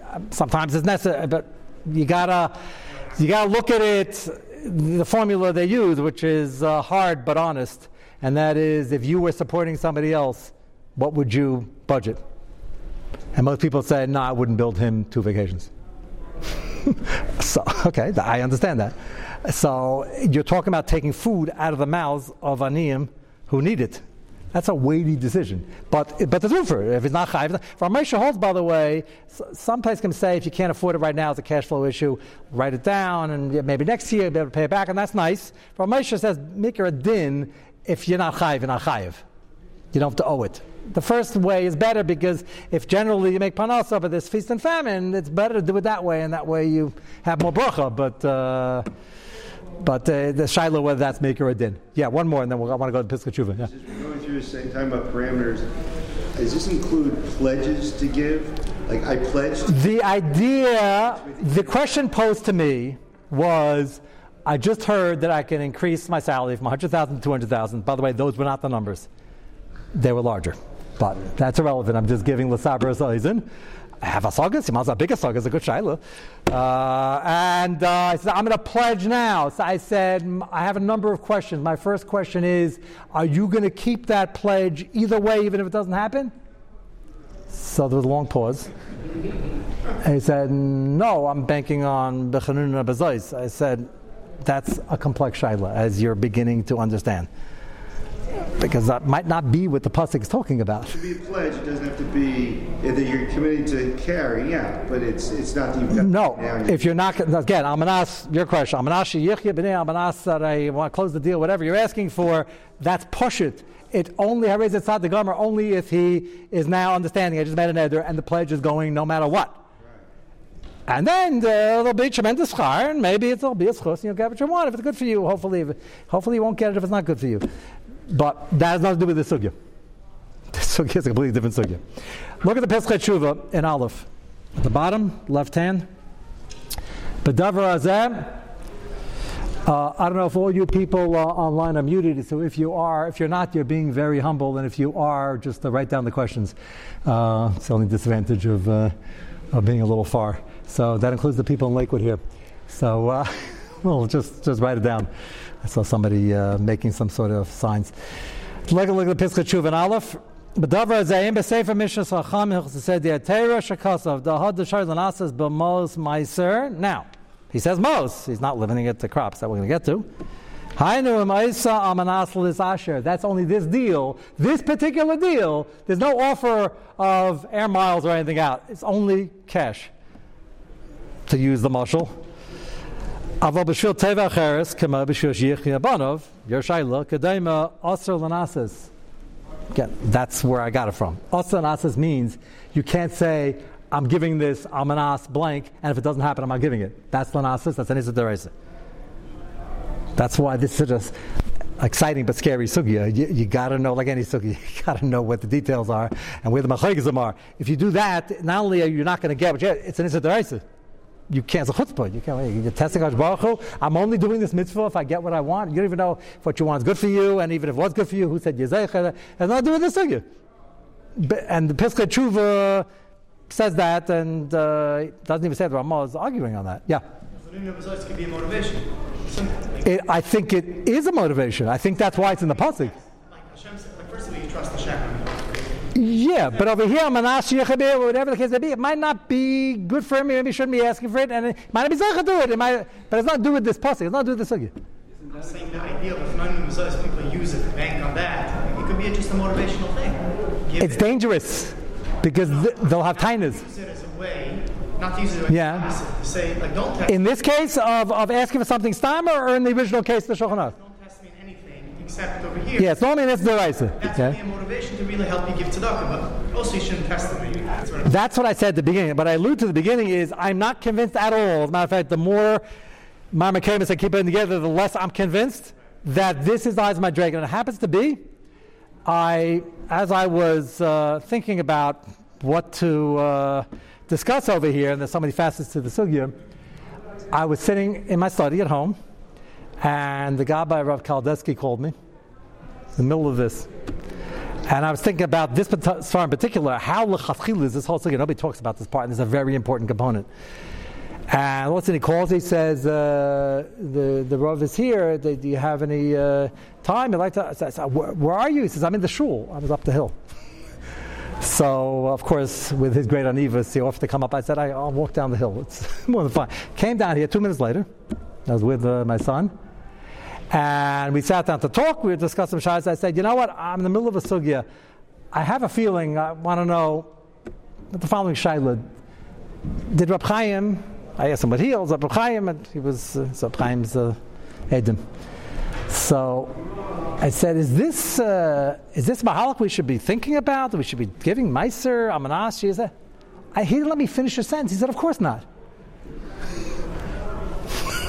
uh, sometimes it's necessary, but you gotta, you gotta look at it, the formula they use, which is uh, hard but honest, and that is if you were supporting somebody else, what would you budget? And most people say, no, I wouldn't build him two vacations. So, okay, I understand that. So, you're talking about taking food out of the mouths of aniyim who need it. That's a weighty decision. But, but for it. If it's not chayiv. Moshe holds, by the way, some place can say if you can't afford it right now, it's a cash flow issue, write it down, and maybe next year you'll be able to pay it back, and that's nice. Moshe says, make a din if you're not chayiv, you're not chayiv. You don't have to owe it. The first way is better because if generally you make panasa, but there's feast and famine, it's better to do it that way, and that way you have more bracha. But uh, but uh, the shiloh whether that's maker or din. Yeah, one more, and then we'll, I want to go to Pischei Tshuva. Yeah. Just going through the same time about parameters, does this include pledges to give? Like I pledged? The idea, the question posed to me was, I just heard that I can increase my salary from 100,000 to 200,000. By the way, those were not the numbers; they were larger. But that's irrelevant. I'm just giving Lasabra Zaizin. I have a sagas. You might as well big a good shaila. Uh, and uh, I said, I'm going to pledge now. So I said, I have a number of questions. My first question is, are you going to keep that pledge either way, even if it doesn't happen? So there was a long pause. And he said, No, I'm banking on Bechanun Bezos. I said, That's a complex shaila, as you're beginning to understand. Because that might not be what the Pasuk is talking about. To be a pledge, it doesn't have to be that you're committed to carry, yeah, but it's it's not that you've got No, if you're not, again, I'm going to ask your question. I'm going to ask you, Yichya b'nei, I'm going to ask that I want to close the deal, whatever you're asking for, that's pushit. It It only, Harez Tzad the Gomer, only if he is now understanding, I just made an eder, and the pledge is going no matter what. And then uh, there'll be tremendous schar, and maybe it'll be a schus, and you'll get what you want if it's good for you. Hopefully, hopefully you won't get it if it's not good for you. But that has nothing to do with the sugya. The sugya is a completely different sugya. Look at the Pischei Tshuva in Aleph. At the bottom, left hand. B'davar hazeh. Uh, I don't know if all you people uh, online are muted, so if you are, if you're not, you're being very humble, and if you are, just uh, write down the questions. Uh, it's the only disadvantage of, uh, of being a little far. So that includes the people in Lakewood here. So, uh, well, just, just write it down. I saw somebody uh, making some sort of signs. Look, look at the Pischei Tshuva and Aleph. B'davar zayin b'sefer mishnah sacham said the atera shakasav the had the lanasas b'mos meiser. Now, he says mos. He's not limiting it to crops that we're going to get to. Hainu ma'isa amanas lis asher. That's only this deal, this particular deal. There's no offer of air miles or anything out. It's only cash. To use the mushal. B'shul teva acheres kama b'shul shiich banov your shayla kadema aser lanasas. Again, that's where I got it from. Aser lanasas means you can't say I'm giving this amanas blank, and if it doesn't happen, I'm not giving it. That's lanasas. That's an issa That's why this is just exciting but scary sugya. You, you got to know, like any sugya, you got to know what the details are and where the machagizim are. If you do that, not only are you not going to get what you it's an issa you a chutzpah. You can't. You're testing Hakadosh Baruch Hu. I'm only doing this mitzvah if I get what I want. You don't even know if what you want is good for you, and even if it was good for you, who said? It has nothing to do with this sugya. And the Pischei Tshuva says that, and uh, doesn't even say that. Ramah is arguing on that. Yeah. Can be a motivation. It, I think it is a motivation. I think that's why it's in the pasuk. like Hashem said, like first of all, you trust Hashem. Yeah, but over here, or whatever the case may be, it might not be good for him. Maybe shouldn't be asking for it, and it might not be Zaycha do it. it might, but it's not to do with this pasuk. It's not to do with the sugya. I'm saying the idea of Bezois, people use it to bank on that. It could be just a motivational thing. Give It's it, dangerous because th- they'll have tainas. use it as a way, not to use it Yeah. say, like, don't In this case of, of asking for something stammer, or in the original case, the Shulchan Aruch? don't test me in anything. Accept over here. Yeah, it's normally that's the That's okay? only a motivation to really help you give tzedakah, but also you shouldn't test them. That's what That's what I said at the beginning. But I allude to the beginning is I'm not convinced at all. As a matter of fact, the more my mechanics I keep it together, the less I'm convinced that this is the Eyes My Dragon. And it happens to be, I, as I was uh, thinking about what to uh, discuss over here, and there's so many facets to the sugya, I was sitting in my study at home, and the guy by Rav Kolodetsky called me in the middle of this. And I was thinking about this part in particular, how lechatchil is this whole thing. Nobody talks about this part, and it's a very important component. And listen, he calls, he says, uh, the, the Rav is here, do do you have any uh, time? Like to, I said, where, where are you? He says, I'm in the shul. I was up the hill. So, of course, with his great anivas, he offered to come up. I said, I, will walk down the hill. It's more than fine. Came down here two minutes later. I was with uh, my son. And we sat down to talk. We were discussing shayas. I said, you know what? I'm in the middle of a sugya. I have a feeling. I want to know the following shayla. Did Rab Chaim? I asked him what he holds. Rab Chaim, and he was uh, Rab Chaim's uh, Edom. So I said, is this uh, is this mahalik we should be thinking about? That we should be giving meiser amanas? She said, I, he didn't let me finish a sentence. He said, of course not.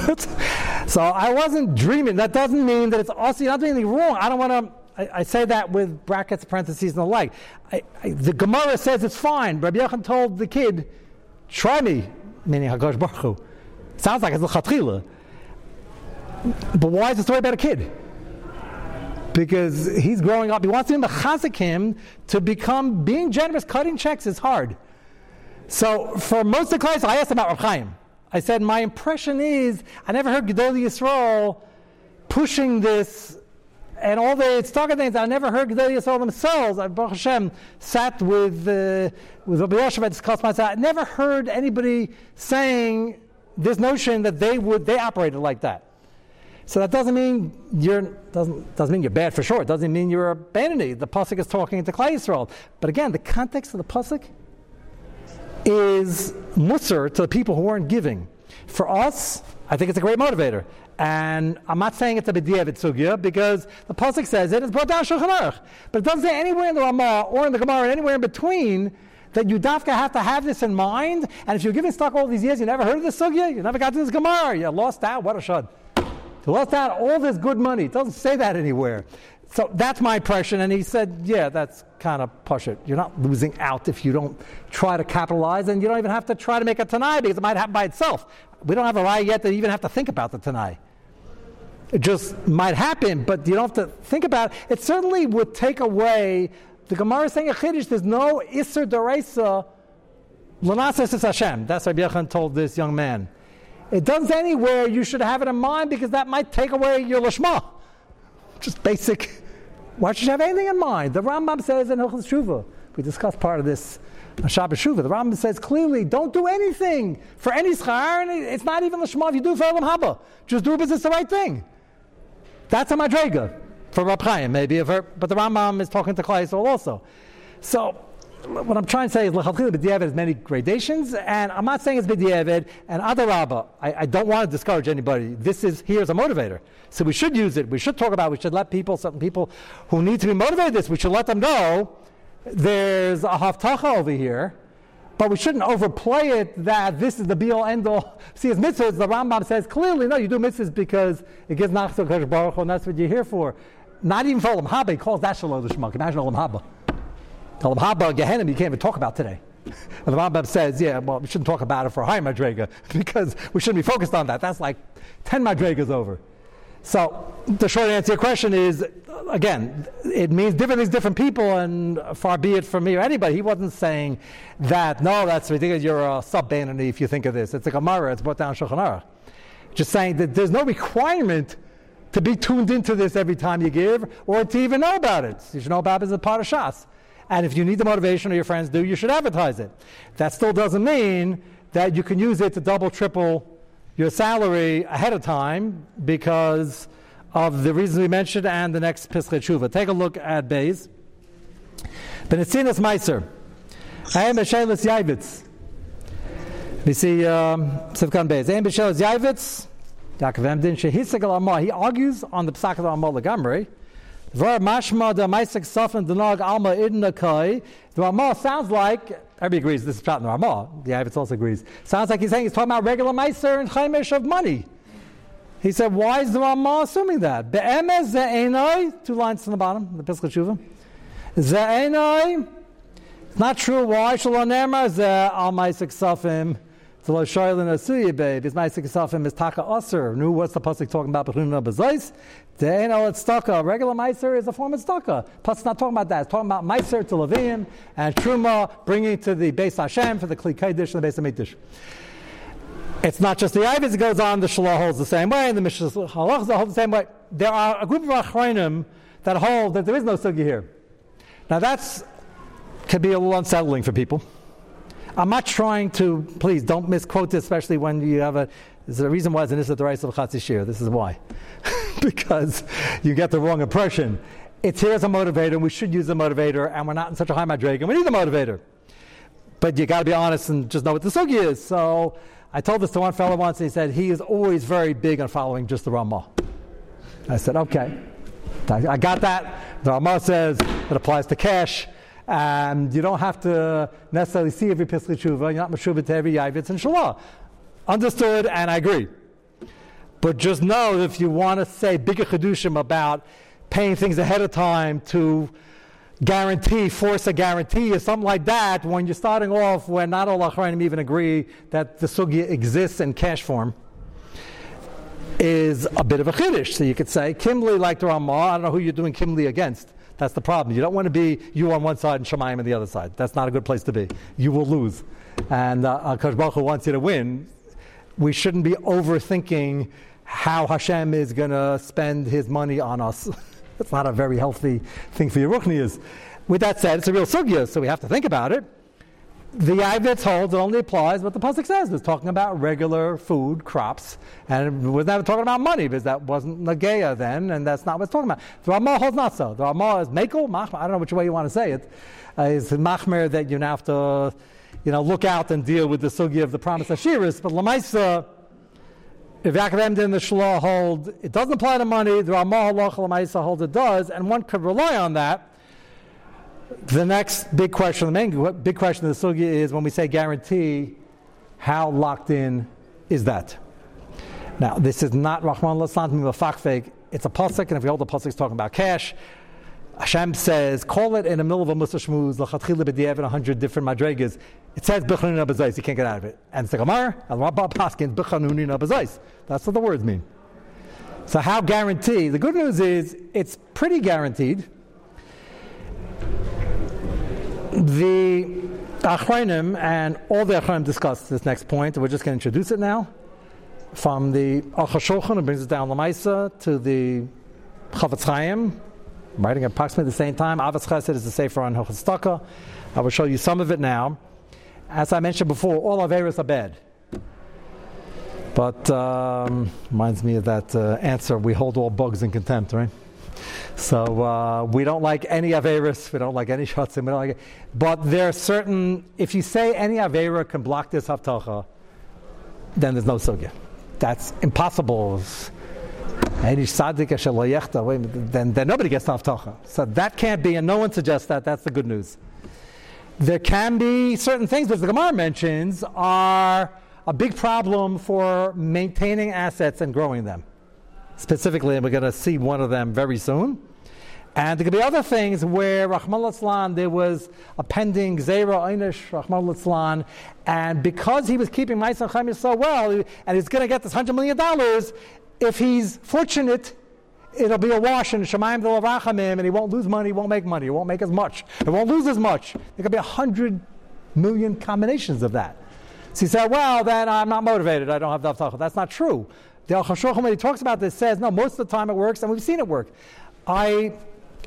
so I wasn't dreaming. That doesn't mean that it's also you're not doing anything wrong. I don't want to. I, I say that with brackets, parentheses, and the like. I, I, the Gemara says it's fine. Rabbi Yochanan told the kid, "Try me," meaning Hakadosh Baruch Hu. Sounds like it's a chatchila. But why is the story about a kid? Because he's growing up. He wants to mechazik him to become being generous. Cutting checks is hard. So for most of the class, I asked about Rav Chaim. I said, my impression is, I never heard Gedolei Yisrael pushing this, and all the talking things, I never heard Gedolei Yisrael themselves. I, Baruch Hashem, sat with, uh, with Rabbi Yosef, I discussed myself. I never heard anybody saying this notion that they would, they operated like that. So that doesn't mean you're doesn't doesn't mean you're bad for sure. It doesn't mean you're a abandoning. The pasuk is talking to Klai Yisrael. But again, the context of the pasuk is musr to the people who weren't giving. For us, I think it's a great motivator. And I'm not saying it's a b'diavad sugya because the pasuk says it. It's brought down Shulchan Aruch, but it doesn't say anywhere in the Ramah or in the Gemara, anywhere in between. That you dafka have to have this in mind, and if you're giving stock all these years, you never heard of this sugya, you never got to this Gemara, you lost out. What a shud! You lost out all this good money. It doesn't say that anywhere. So that's my impression. And he said, yeah, that's kind of push it. You're not losing out if you don't try to capitalize, and you don't even have to try to make a Tanai because it might happen by itself. We don't have a lie yet to even have to think about the Tanai. It just might happen, but you don't have to think about it. It certainly would take away the Gemara is saying a Chiddush, there's no Isser Doraisa Lanasas Hashem. That's what Yechon told this young man. It doesn't anywhere you should have it in mind because that might take away your Lashma. Just basic. Why should you have anything in mind? The Rambam says in Hilchos Shuva, we discussed part of this uh, on Shabbat Shuva. The Rambam says clearly, don't do anything for any schar, it's not even Lashma if you do for Elam Haba. Just do because it's the right thing. That's a Madrega for Rab Chaim, maybe, but the Rambam is talking to Klai Yisrael also. So, what I'm trying to say is L'chatchila b'diavad has many gradations, and I'm not saying it's b'diavad, and adarabba, I, I don't want to discourage anybody. This is, here's a motivator. So we should use it. We should talk about it. We should let people, certain people who need to be motivated this, we should let them know there's a haftacha over here, but we shouldn't overplay it that this is the be all end all. See, as mitzvahs, the Rambam says clearly, no, you do mitzvahs because it gives nachzor Baruch and that's what you're here for. Not even for Olam Haba, he calls that Shalom. Imagine Olam Haba. Olam Haba, Gehenim, you can't even talk about today. And the Rambam says, yeah, well, we shouldn't talk about it for high Madrega because we shouldn't be focused on that. That's like 10 Madregas over. So the short answer to your question is, again, it means different things, different people, and far be it from me or anybody. He wasn't saying that, no, that's ridiculous, you're a sub if you think of this. It's a Gemara, it's brought down Shulchan. Just saying that there's no requirement to be tuned into this every time you give or to even know about it. You should know about it as a part of Shas. And if you need the motivation or your friends do, you should advertise it. That still doesn't mean that you can use it to double, triple your salary ahead of time because of the reasons we mentioned and the next Pischei Tshuva. Take a look at Beis. Benetzinas Meiser. I am Beshelis Yaivitz. We see um, Sivkan Beis. I am Beshelis Yaivitz. Yaakov Emden Amah. He argues on the Psak of Amah Lagamri. Var mashma da maisik soften denag alma idna. The Ramah sounds like, everybody agrees this is Pshat in the Ramah. The Avitz also agrees. Sounds like he's saying he's talking about regular meiser and chaimish of money. He said, why is the Ramah assuming that? Be'emez ze'enai, two lines from the bottom, the Pischei Tshuva. Ze'enai, it's not true. Why? Shalom Nemar ze al maisik sofim. So lo shoylin asuya babe. His maisik sofim is taka aser. Nu, what's the pasuk talking about? Bechunna bezais. De'en al oh, tzedakah. Regular meiser is a form of tzedakah. Plus, not talking about that. It's talking about meiser to Levim and truma bringing to the Beis Hashem for the Kli Kodesh and the Beis Hamikdash. It's not just the Ivis, it goes on, the Shalah holds the same way, and the Mishnah Halachas hold the same way. There are a group of Achronim that hold that there is no sugi here. Now that's could be a little unsettling for people. I'm not trying to, please don't misquote this, especially when you have a, a reason why it's an Issa Derais of Chatzishir. This is why. because you get the wrong impression. It's here as a motivator, and we should use the motivator, and we're not in such a high madrig, and we need the motivator. But you got to be honest and just know what the sugi is. So I told this to one fellow once, and he said he is always very big on following just the Ramah. I said, okay. I got that. The Ramah says it applies to cash. And you don't have to necessarily see every Pischei Tshuva. You're not Meshuvah to every Yavitz and Shalah. Understood, and I agree. But just know if you want to say bigger Chedushim about paying things ahead of time to guarantee, force a guarantee, or something like that, when you're starting off when not all Achrayim even agree that the Sugya exists in cash form, is a bit of a Chiddush. So you could say, Kimli like the Ramah, I don't know who you're doing Kimli against. That's the problem. You don't want to be you on one side and Shemayim on the other side. That's not a good place to be. You will lose. And uh, Baruch Hu wants you to win. We shouldn't be overthinking how Hashem is going to spend his money on us. That's not a very healthy thing for your Ruchnias. With that said, it's a real sugya, so we have to think about it. The Ivitz holds it only applies what the Pasuk says. It's talking about regular food, crops, and it was never talking about money because that wasn't Nageya then, and that's not what it's talking about. The Ramah holds not so. The Ramah is Mekel, Machmer, I don't know which way you want to say it. Uh, it's Machmer that you now have to you know, look out and deal with the sugi of the promise of Shiris, but Lamaisa, if Yaakov and the Shalah hold, it doesn't apply to money, the Ramah holds it does, and one could rely on that the next big question, the main big question of the sugya is when we say guarantee, how locked in is that? Now, this is not Rahman Lasant Mimafakfek. It's a pasuk, and if we hold the pasuk, talking about cash. Hashem says, call it in the middle of a Musa Shmuz, Lachatchila B'diev, a hundred different madregas. It says B'chanunina B'zais, you can't get out of it. And it's Gemara, and Rabba Paskin, B'chanunina B'zais. That's what the words mean. So how guarantee? The good news is, it's pretty guaranteed the Achrayim and all the Achrayim discussed this next point. We're just going to introduce it now. From the Aruch HaShulchan, it brings it down Lamaisa to the Chafetz Chaim, writing approximately the same time. Ahavas Chesed is the Sefer on Hochastaka. I will show you some of it now. As I mentioned before, all Averas are bad. But um, reminds me of that uh, answer: we hold all bugs in contempt, right? So uh, we don't like any Averis, we don't like any Shatzim, we don't like it. But there are certain, if you say any Avera can block this Haftacha, then there's no Sugya. That's impossible. Then, then nobody gets Haftacha. So that can't be, and no one suggests that. That's the good news. There can be certain things, which the Gemara mentions, are a big problem for maintaining assets and growing them specifically, and we're going to see one of them very soon. And there could be other things where Rahman there was a pending Zera Einish Rahman and because he was keeping Ma'aser Chaim so well, and he's going to get this $100 million, if he's fortunate, it'll be a wash in Shemaim Del Rachamim, and he won't lose money, he won't make money, he won't make as much, he won't lose as much. There could be a hundred million combinations of that. So he said, well, then I'm not motivated, I don't have Dav That's not true. The Al Chashochem, when he talks about this, says, no, most of the time it works, and we've seen it work. I,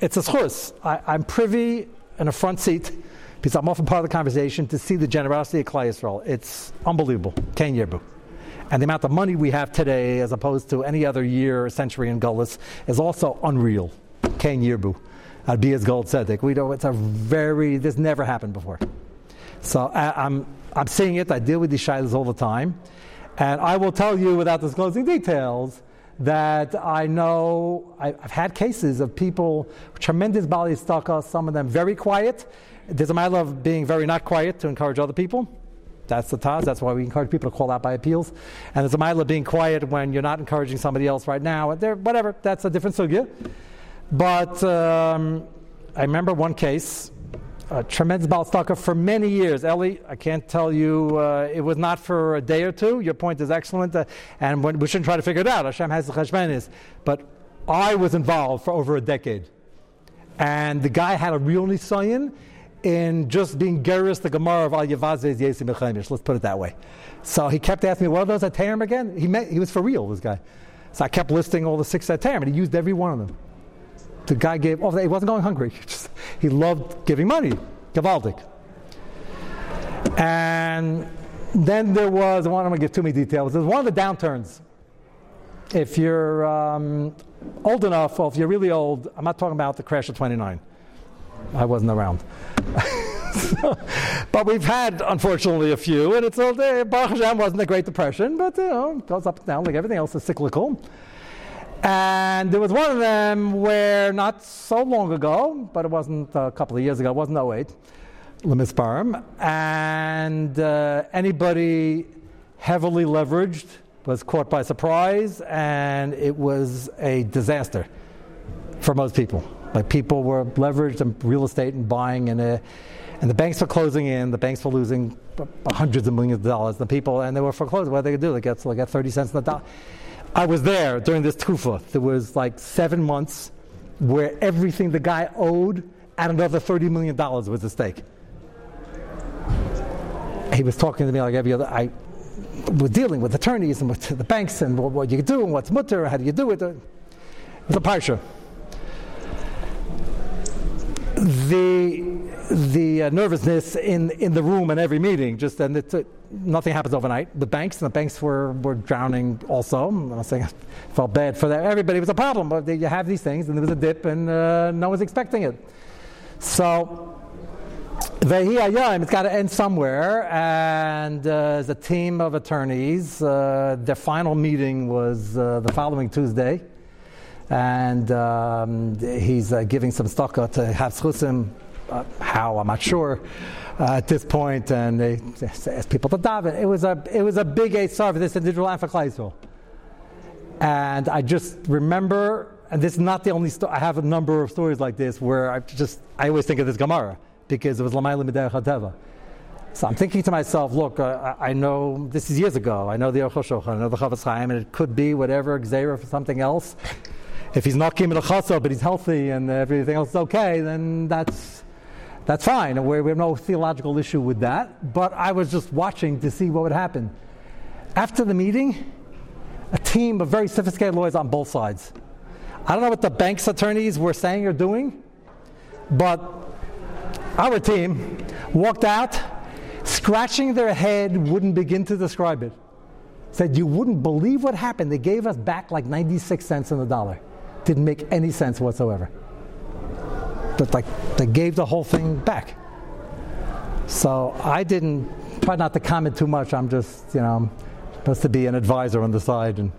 it's a schus. I'm privy in a front seat, because I'm often part of the conversation, to see the generosity of Klai Yisrael. It's unbelievable. Ken Yerbu. And the amount of money we have today, as opposed to any other year, or century in Gullus, is also unreal. Ken Yerbu. I'd be as gold tzedek. We know it's a very, this never happened before. So I, I'm, I'm seeing it. I deal with these shilas all the time. And I will tell you, without disclosing details, that I know I, have had cases of people, tremendous Bali Staka, some of them very quiet. There's a matter of being very not quiet to encourage other people. That's the Taz. That's why we encourage people to call out by appeals. And there's a mile of being quiet when you're not encouraging somebody else right now. There, whatever. That's a different sugya. But um, I remember one case, a tremendous balstaka for many years. Ellie, I can't tell you, uh, it was not for a day or two. Your point is excellent, uh, and we shouldn't try to figure it out. Hashem has the cheshbenis. But I was involved for over a decade. And the guy had a real nisayan in just being gerus the Gemara of Al Yavazes Yesim Let's put it that way. So he kept asking me, what are those Atarim again? He, met, he was for real, this guy. So I kept listing all the six Atarim, and he used every one of them. The guy gave, oh, he wasn't going hungry. Just, he loved giving money. Gavaldik. And then there was, I don't want to give too many details, there's one of the downturns. If you're um, old enough, or if you're really old, I'm not talking about the crash of 29. I wasn't around. but we've had, unfortunately, a few, and it's all there. Baruch Hashem wasn't a Great Depression, but you know, it goes up and down like everything else is cyclical. And there was one of them where not so long ago, but it wasn't a couple of years ago, it wasn't 08, Lemisparm, and uh, anybody heavily leveraged was caught by surprise, and it was a disaster for most people. Like people were leveraged in real estate and buying, and, uh, and the banks were closing in. The banks were losing hundreds of millions of dollars. The people, and they were foreclosing. What they could do? They get they get thirty cents on the dollar. I was there during this tufa. There was like seven months where everything the guy owed and another thirty million dollars was at stake. He was talking to me like every other. I was dealing with attorneys and with the banks and what, what you do and what's mutter, how do you do it. The parsha the the uh, nervousness in, in the room and every meeting. Just and uh, nothing happens overnight. The banks and the banks were, were drowning also. I'm not saying I felt bad for that. Everybody was a problem, but you have these things, and there was a dip, and uh, no one's expecting it. So. It's got to end somewhere, and uh, a team of attorneys, uh, their final meeting was uh, the following Tuesday and um, he's uh, giving some stock to have schusim. Uh, how I'm not sure uh, at this point, and they asked people to daven. It was a it was a big eight for this individual for And I just remember, and this is not the only story. I have a number of stories like this where I just I always think of this Gemara because it was Lamayla Miderech Hateva. So I'm thinking to myself, look, uh, I know this is years ago. I know the Aruch I know the Chafetz Chaim, and it could be whatever Xera for something else if he's not Kim but he's healthy and everything else is okay, then that's, that's fine. We, have no theological issue with that. But I was just watching to see what would happen. After the meeting, a team of very sophisticated lawyers on both sides. I don't know what the bank's attorneys were saying or doing, but our team walked out, scratching their head, wouldn't begin to describe it. Said, You wouldn't believe what happened. They gave us back like 96 cents on the dollar didn't make any sense whatsoever. But like they gave the whole thing back. So I didn't try not to comment too much. I'm just, you know, supposed to be an advisor on the side, and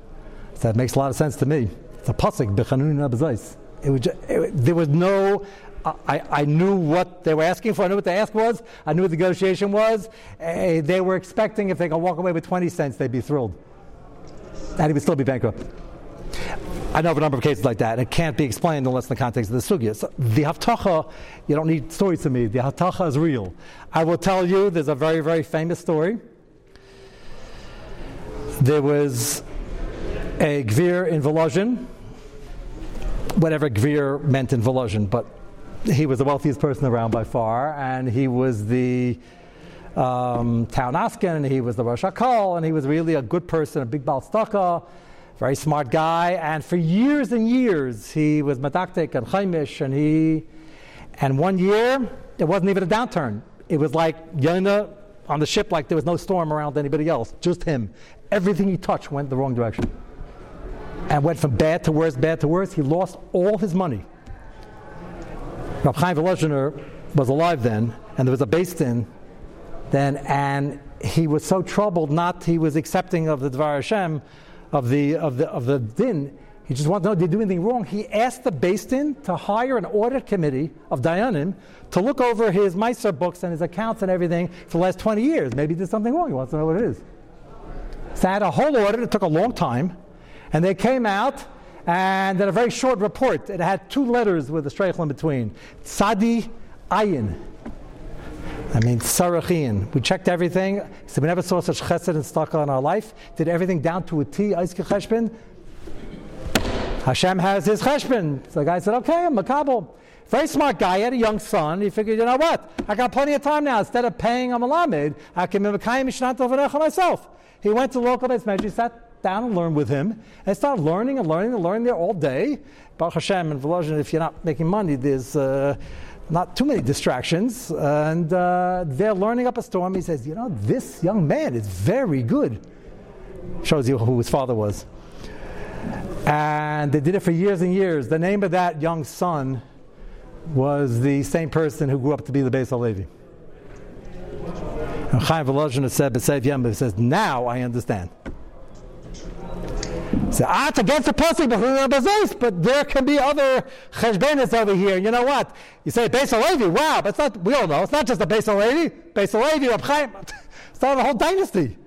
that makes a lot of sense to me. It's a pasuk b'chanun It was just, it, there was no. I, I knew what they were asking for. I knew what the ask was. I knew what the negotiation was. Uh, they were expecting if they could walk away with 20 cents, they'd be thrilled. And he would still be bankrupt. I know of a number of cases like that, and it can't be explained unless in the context of the sugya. So the haftacha, you don't need stories to me. The haftacha is real. I will tell you, there's a very, very famous story. There was a gvir in Volozhin, whatever gvir meant in Volozhin, but he was the wealthiest person around by far, and he was the um, town askin, and he was the Rosh Hakol, and he was really a good person, a big balstaka very smart guy, and for years and years he was medaktik and chaimish, and he, and one year it wasn't even a downturn. It was like Yonah on the ship, like there was no storm around anybody else, just him. Everything he touched went the wrong direction, and went from bad to worse, bad to worse. He lost all his money. Rab Chaim Volozhiner was alive then, and there was a beis din then, and he was so troubled, not he was accepting of the Dvar Hashem, of the of the of the din. He just wanted to know did they do anything wrong. He asked the Din to hire an audit committee of Dayanim to look over his Meiser books and his accounts and everything for the last 20 years. Maybe he did something wrong. He wants to know what it is. So I had a whole audit. It took a long time. And they came out and did a very short report. It had two letters with a streichel in between. Tzadi Ayin. I mean, Sarachin. We checked everything. So we never saw such chesed and staka in our life. Did everything down to a T, Aiske Cheshbin. Hashem has his cheshbon. So the guy said, okay, I'm Makabal. Very smart guy. Had a young son. He figured, you know what? I got plenty of time now. Instead of paying a malamed, I can make Mekayim Mishnat myself. He went to local base measure, sat down and learned with him, and started learning and learning and learning there all day. Baruch Hashem and Volozhin, if you're not making money, there's uh, not too many distractions. And uh, they're learning up a storm. He says, you know, this young man is very good. Shows you who his father was. And they did it for years and years. The name of that young son was the same person who grew up to be the Beis Halevi. And Chaim Volozhin said, says, now I understand. So, ah, it's against the pussy, but there can be other cheshbenis over here. You know what? You say Beis wow, but it's not, we all know, it's not just the Beis Halevi. Beis Halevi, Reb a whole dynasty.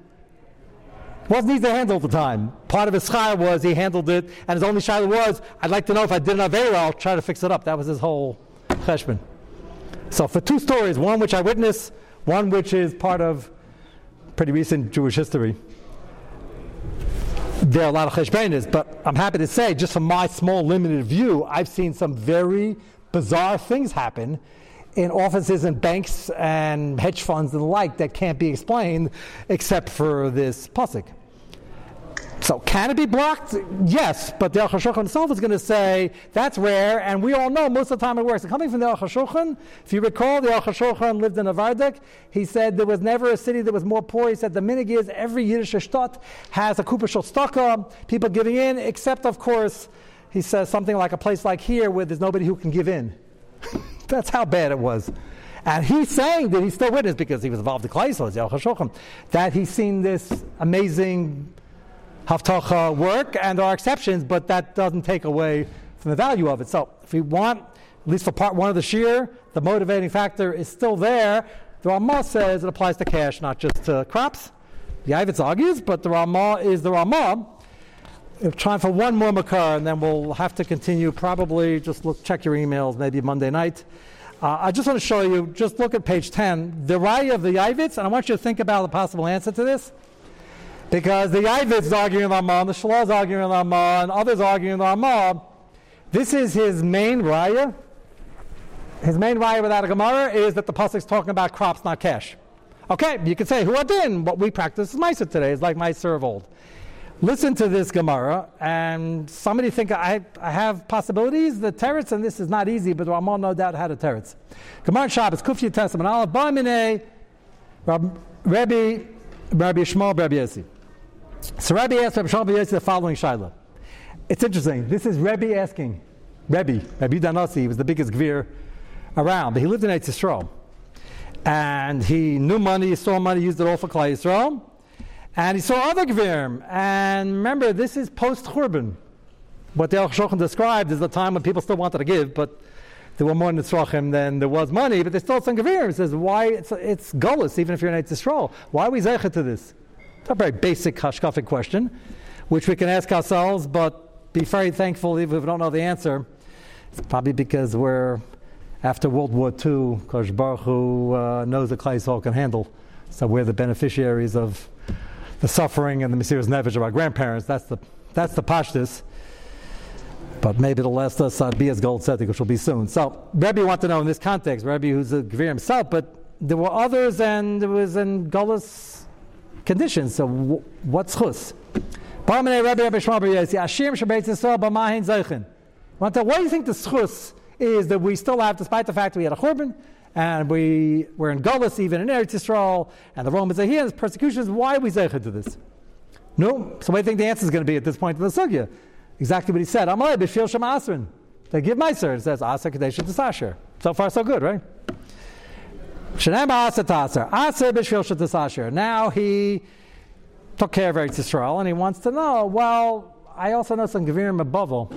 Wasn't easy to handle at the time. Part of his schar was he handled it, and his only shiloh was, I'd like to know if I did an Avera, I'll try to fix it up. That was his whole cheshbon. So for two stories, one which I witnessed, one which is part of pretty recent Jewish history, there are a lot of cheshbenis, but I'm happy to say, just from my small limited view, I've seen some very bizarre things happen in offices and banks and hedge funds and the like that can't be explained except for this pasuk. So can it be blocked? Yes, but the Aruch himself is going to say that's rare, and we all know most of the time it works. And coming from the Aruch if you recall, the Aruch lived in Novardik. He said there was never a city that was more poor. He said the minig is every Yiddish shtot has a kupashal staka, people giving in, except of course, he says something like a place like here where there's nobody who can give in. That's how bad it was. And he's saying that he's still witness because he was involved in Klaisos, that he's seen this amazing Haftacha work, and there are exceptions, but that doesn't take away from the value of it. So if we want, at least for part one of the shear, the motivating factor is still there. The Ramah says it applies to cash, not just to crops. The Yavitz argues, but the Ramah is the Ramah. Time for one more makar, and then we'll have to continue. Probably just look, check your emails, maybe Monday night. Uh, I just want to show you, just look at page 10, the Raya of the Yavitz, and I want you to think about the possible answer to this. Because the Yavitz is arguing Ramah, the Shalah is arguing Ramah, and others arguing Ramah. This is his main Raya. His main Raya without a Gemara is that the Pasuk is talking about crops, not cash. Okay, you could say, who din? What we practice is Meiser today, is like Meiser of old listen to this Gemara, and somebody think I, I have possibilities. The teretz, and this is not easy, but Ramah no doubt had a teretz. Gemara Shabbos, Kufya Testament, Aleph Bamine, Rabbi, Rabbi Shmuel, Rabbi Yossi. So Rabbi asked Rabbi Yossi the following shaila. It's interesting. This is Rabbi asking. Rabbi, Rabbi Danasi, was the biggest gvir around, but he lived in Eretz Yisrael. And he knew money, he saw money, used it all for Klai Yisrael. And he saw other Gvirim. And remember, this is post Churban. What the Al described is the time when people still wanted to give, but there were more Nitzrachim than there was money, but there's still some Gvirim. He says, why? It's, it's gullus, even if you're in Eretz Yisrael. Why are we Zeichet to this? A very basic Hashkafic question, which we can ask ourselves, but be very thankful if we don't know the answer. It's probably because we're after World War II, because Baruch Hu uh, knows the Klai can handle. So we're the beneficiaries of the suffering and the mysterious nefesh of our grandparents. That's the that's the pashtus. But maybe the last us uh, be as gold tzedek, which will be soon. So Rebbe want to know in this context, Rebbe who's a gvir himself, but there were others and it was in gullus conditions. So w- what's chus? What do you think the schus is that we still have, despite the fact that we had a churban, and we were in Gullus, even in Eretz Yisrael, and the Romans are here, and persecutions. Why are we zeichet to this? No. So what do you think the answer is going to be at this point in the sugya? Exactly what he said. Amalei b'shil shem asrin. They give meiser. It says asa kadesh tasasher. So far, so good, right? Shenem asa taser. Asa b'shil tasasher. Now he took care of Eretz Yisrael, and he wants to know, well, I also know some Gevirim of Bavel.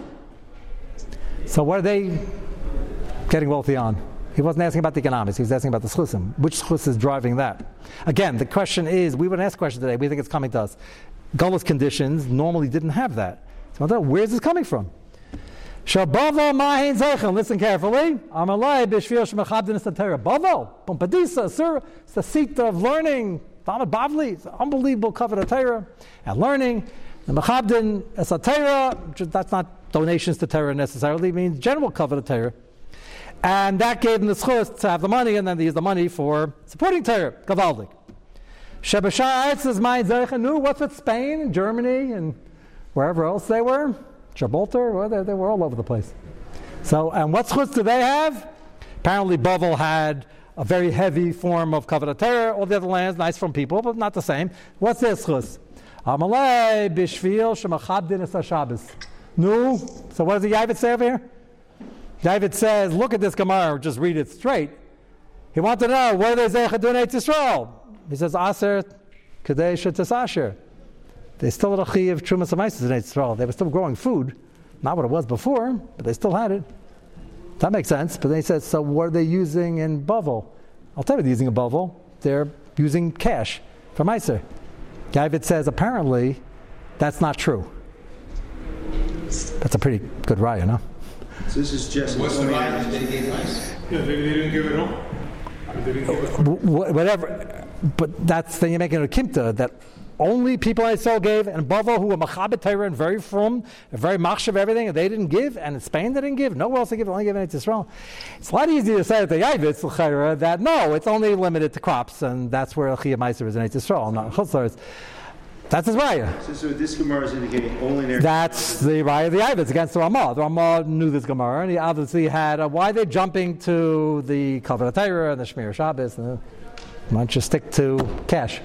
So what are they getting wealthy on? He wasn't asking about the economics. He was asking about the schusim. Which schus is driving that? Again, the question is, we wouldn't ask questions today. We think it's coming to us. Gullus conditions normally didn't have that. So where's this coming from? Shabava mahin zeichen. Listen carefully. Amalai b'shvil shemachabdin Torah. Bavel, Pumbedisa, sir. It's the seat of learning. Talmud Bavli. It's an unbelievable cover of Torah and learning. The machabdin Torah. That's not donations to Torah necessarily. It means general cover of Torah. And that gave them the schus to have the money, and then they used the money for supporting Torah. Gavaldik. Shebashar says, "My knew what's with Spain and Germany and wherever else they were, Gibraltar, well, they, they were all over the place. So, and what schus do they have? Apparently, Bavel had a very heavy form of covenant terror. All the other lands, nice from people, but not the same. What's their schus? Amalei bishvil shemachabdin es Shabbos. No. So what does the Yavit say over here? David says, look at this Gemara, just read it straight. He wanted to know, where is Zechadun Yisrael? He says, Aser Kadesh Tasasher. They still had a chi of Trumas Amaisis in Yisrael. They were still growing food. Not what it was before, but they still had it. That makes sense. But then he says, so what are they using in Bavel? I'll tell you they're using a Bavel. They're using cash for Meiser. David says, apparently, that's not true. That's a pretty good raya, no? So this is just. What's the right that they gave us? Yeah, they, they didn't give it all. Didn't give it all. Whatever. But that's then you're making a kimta that only people I saw gave, and Bava who were machabit Torah and very from, very machshav everything, and they didn't give, and in Spain they didn't give. Nowhere else they give, only giving it to Israel. It's a lot easier to say at the Yavitz that no, it's only limited to crops, and that's where Chiyah Meiser is in Israel, not Chutz La'aretz. That's his raya. So, so this Gemara is indicating only in That's the raya of the Yavitz against the Ramah. The Ramah knew this Gemara, and he obviously had a, why they're jumping to the Kavod Torah and the Shmir Shabbos. And, why don't you stick to cash?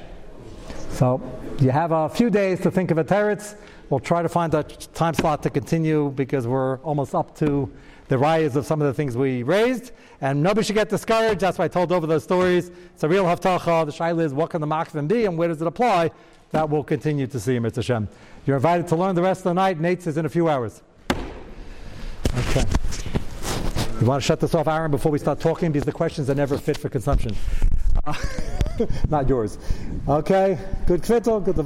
So you have a few days to think of a teretz. We'll try to find a time slot to continue because we're almost up to the rayas of some of the things we raised. And nobody should get discouraged. That's why I told over those stories. It's a real haftacha. The shaila is what can the makvim be and where does it apply? That we'll continue to see, Mr. Shem. You're invited to learn the rest of the night. Nate's is in a few hours. Okay. You want to shut this off, Aaron, before we start talking? Because the questions are never fit for consumption. not yours. Okay, good kvittel, good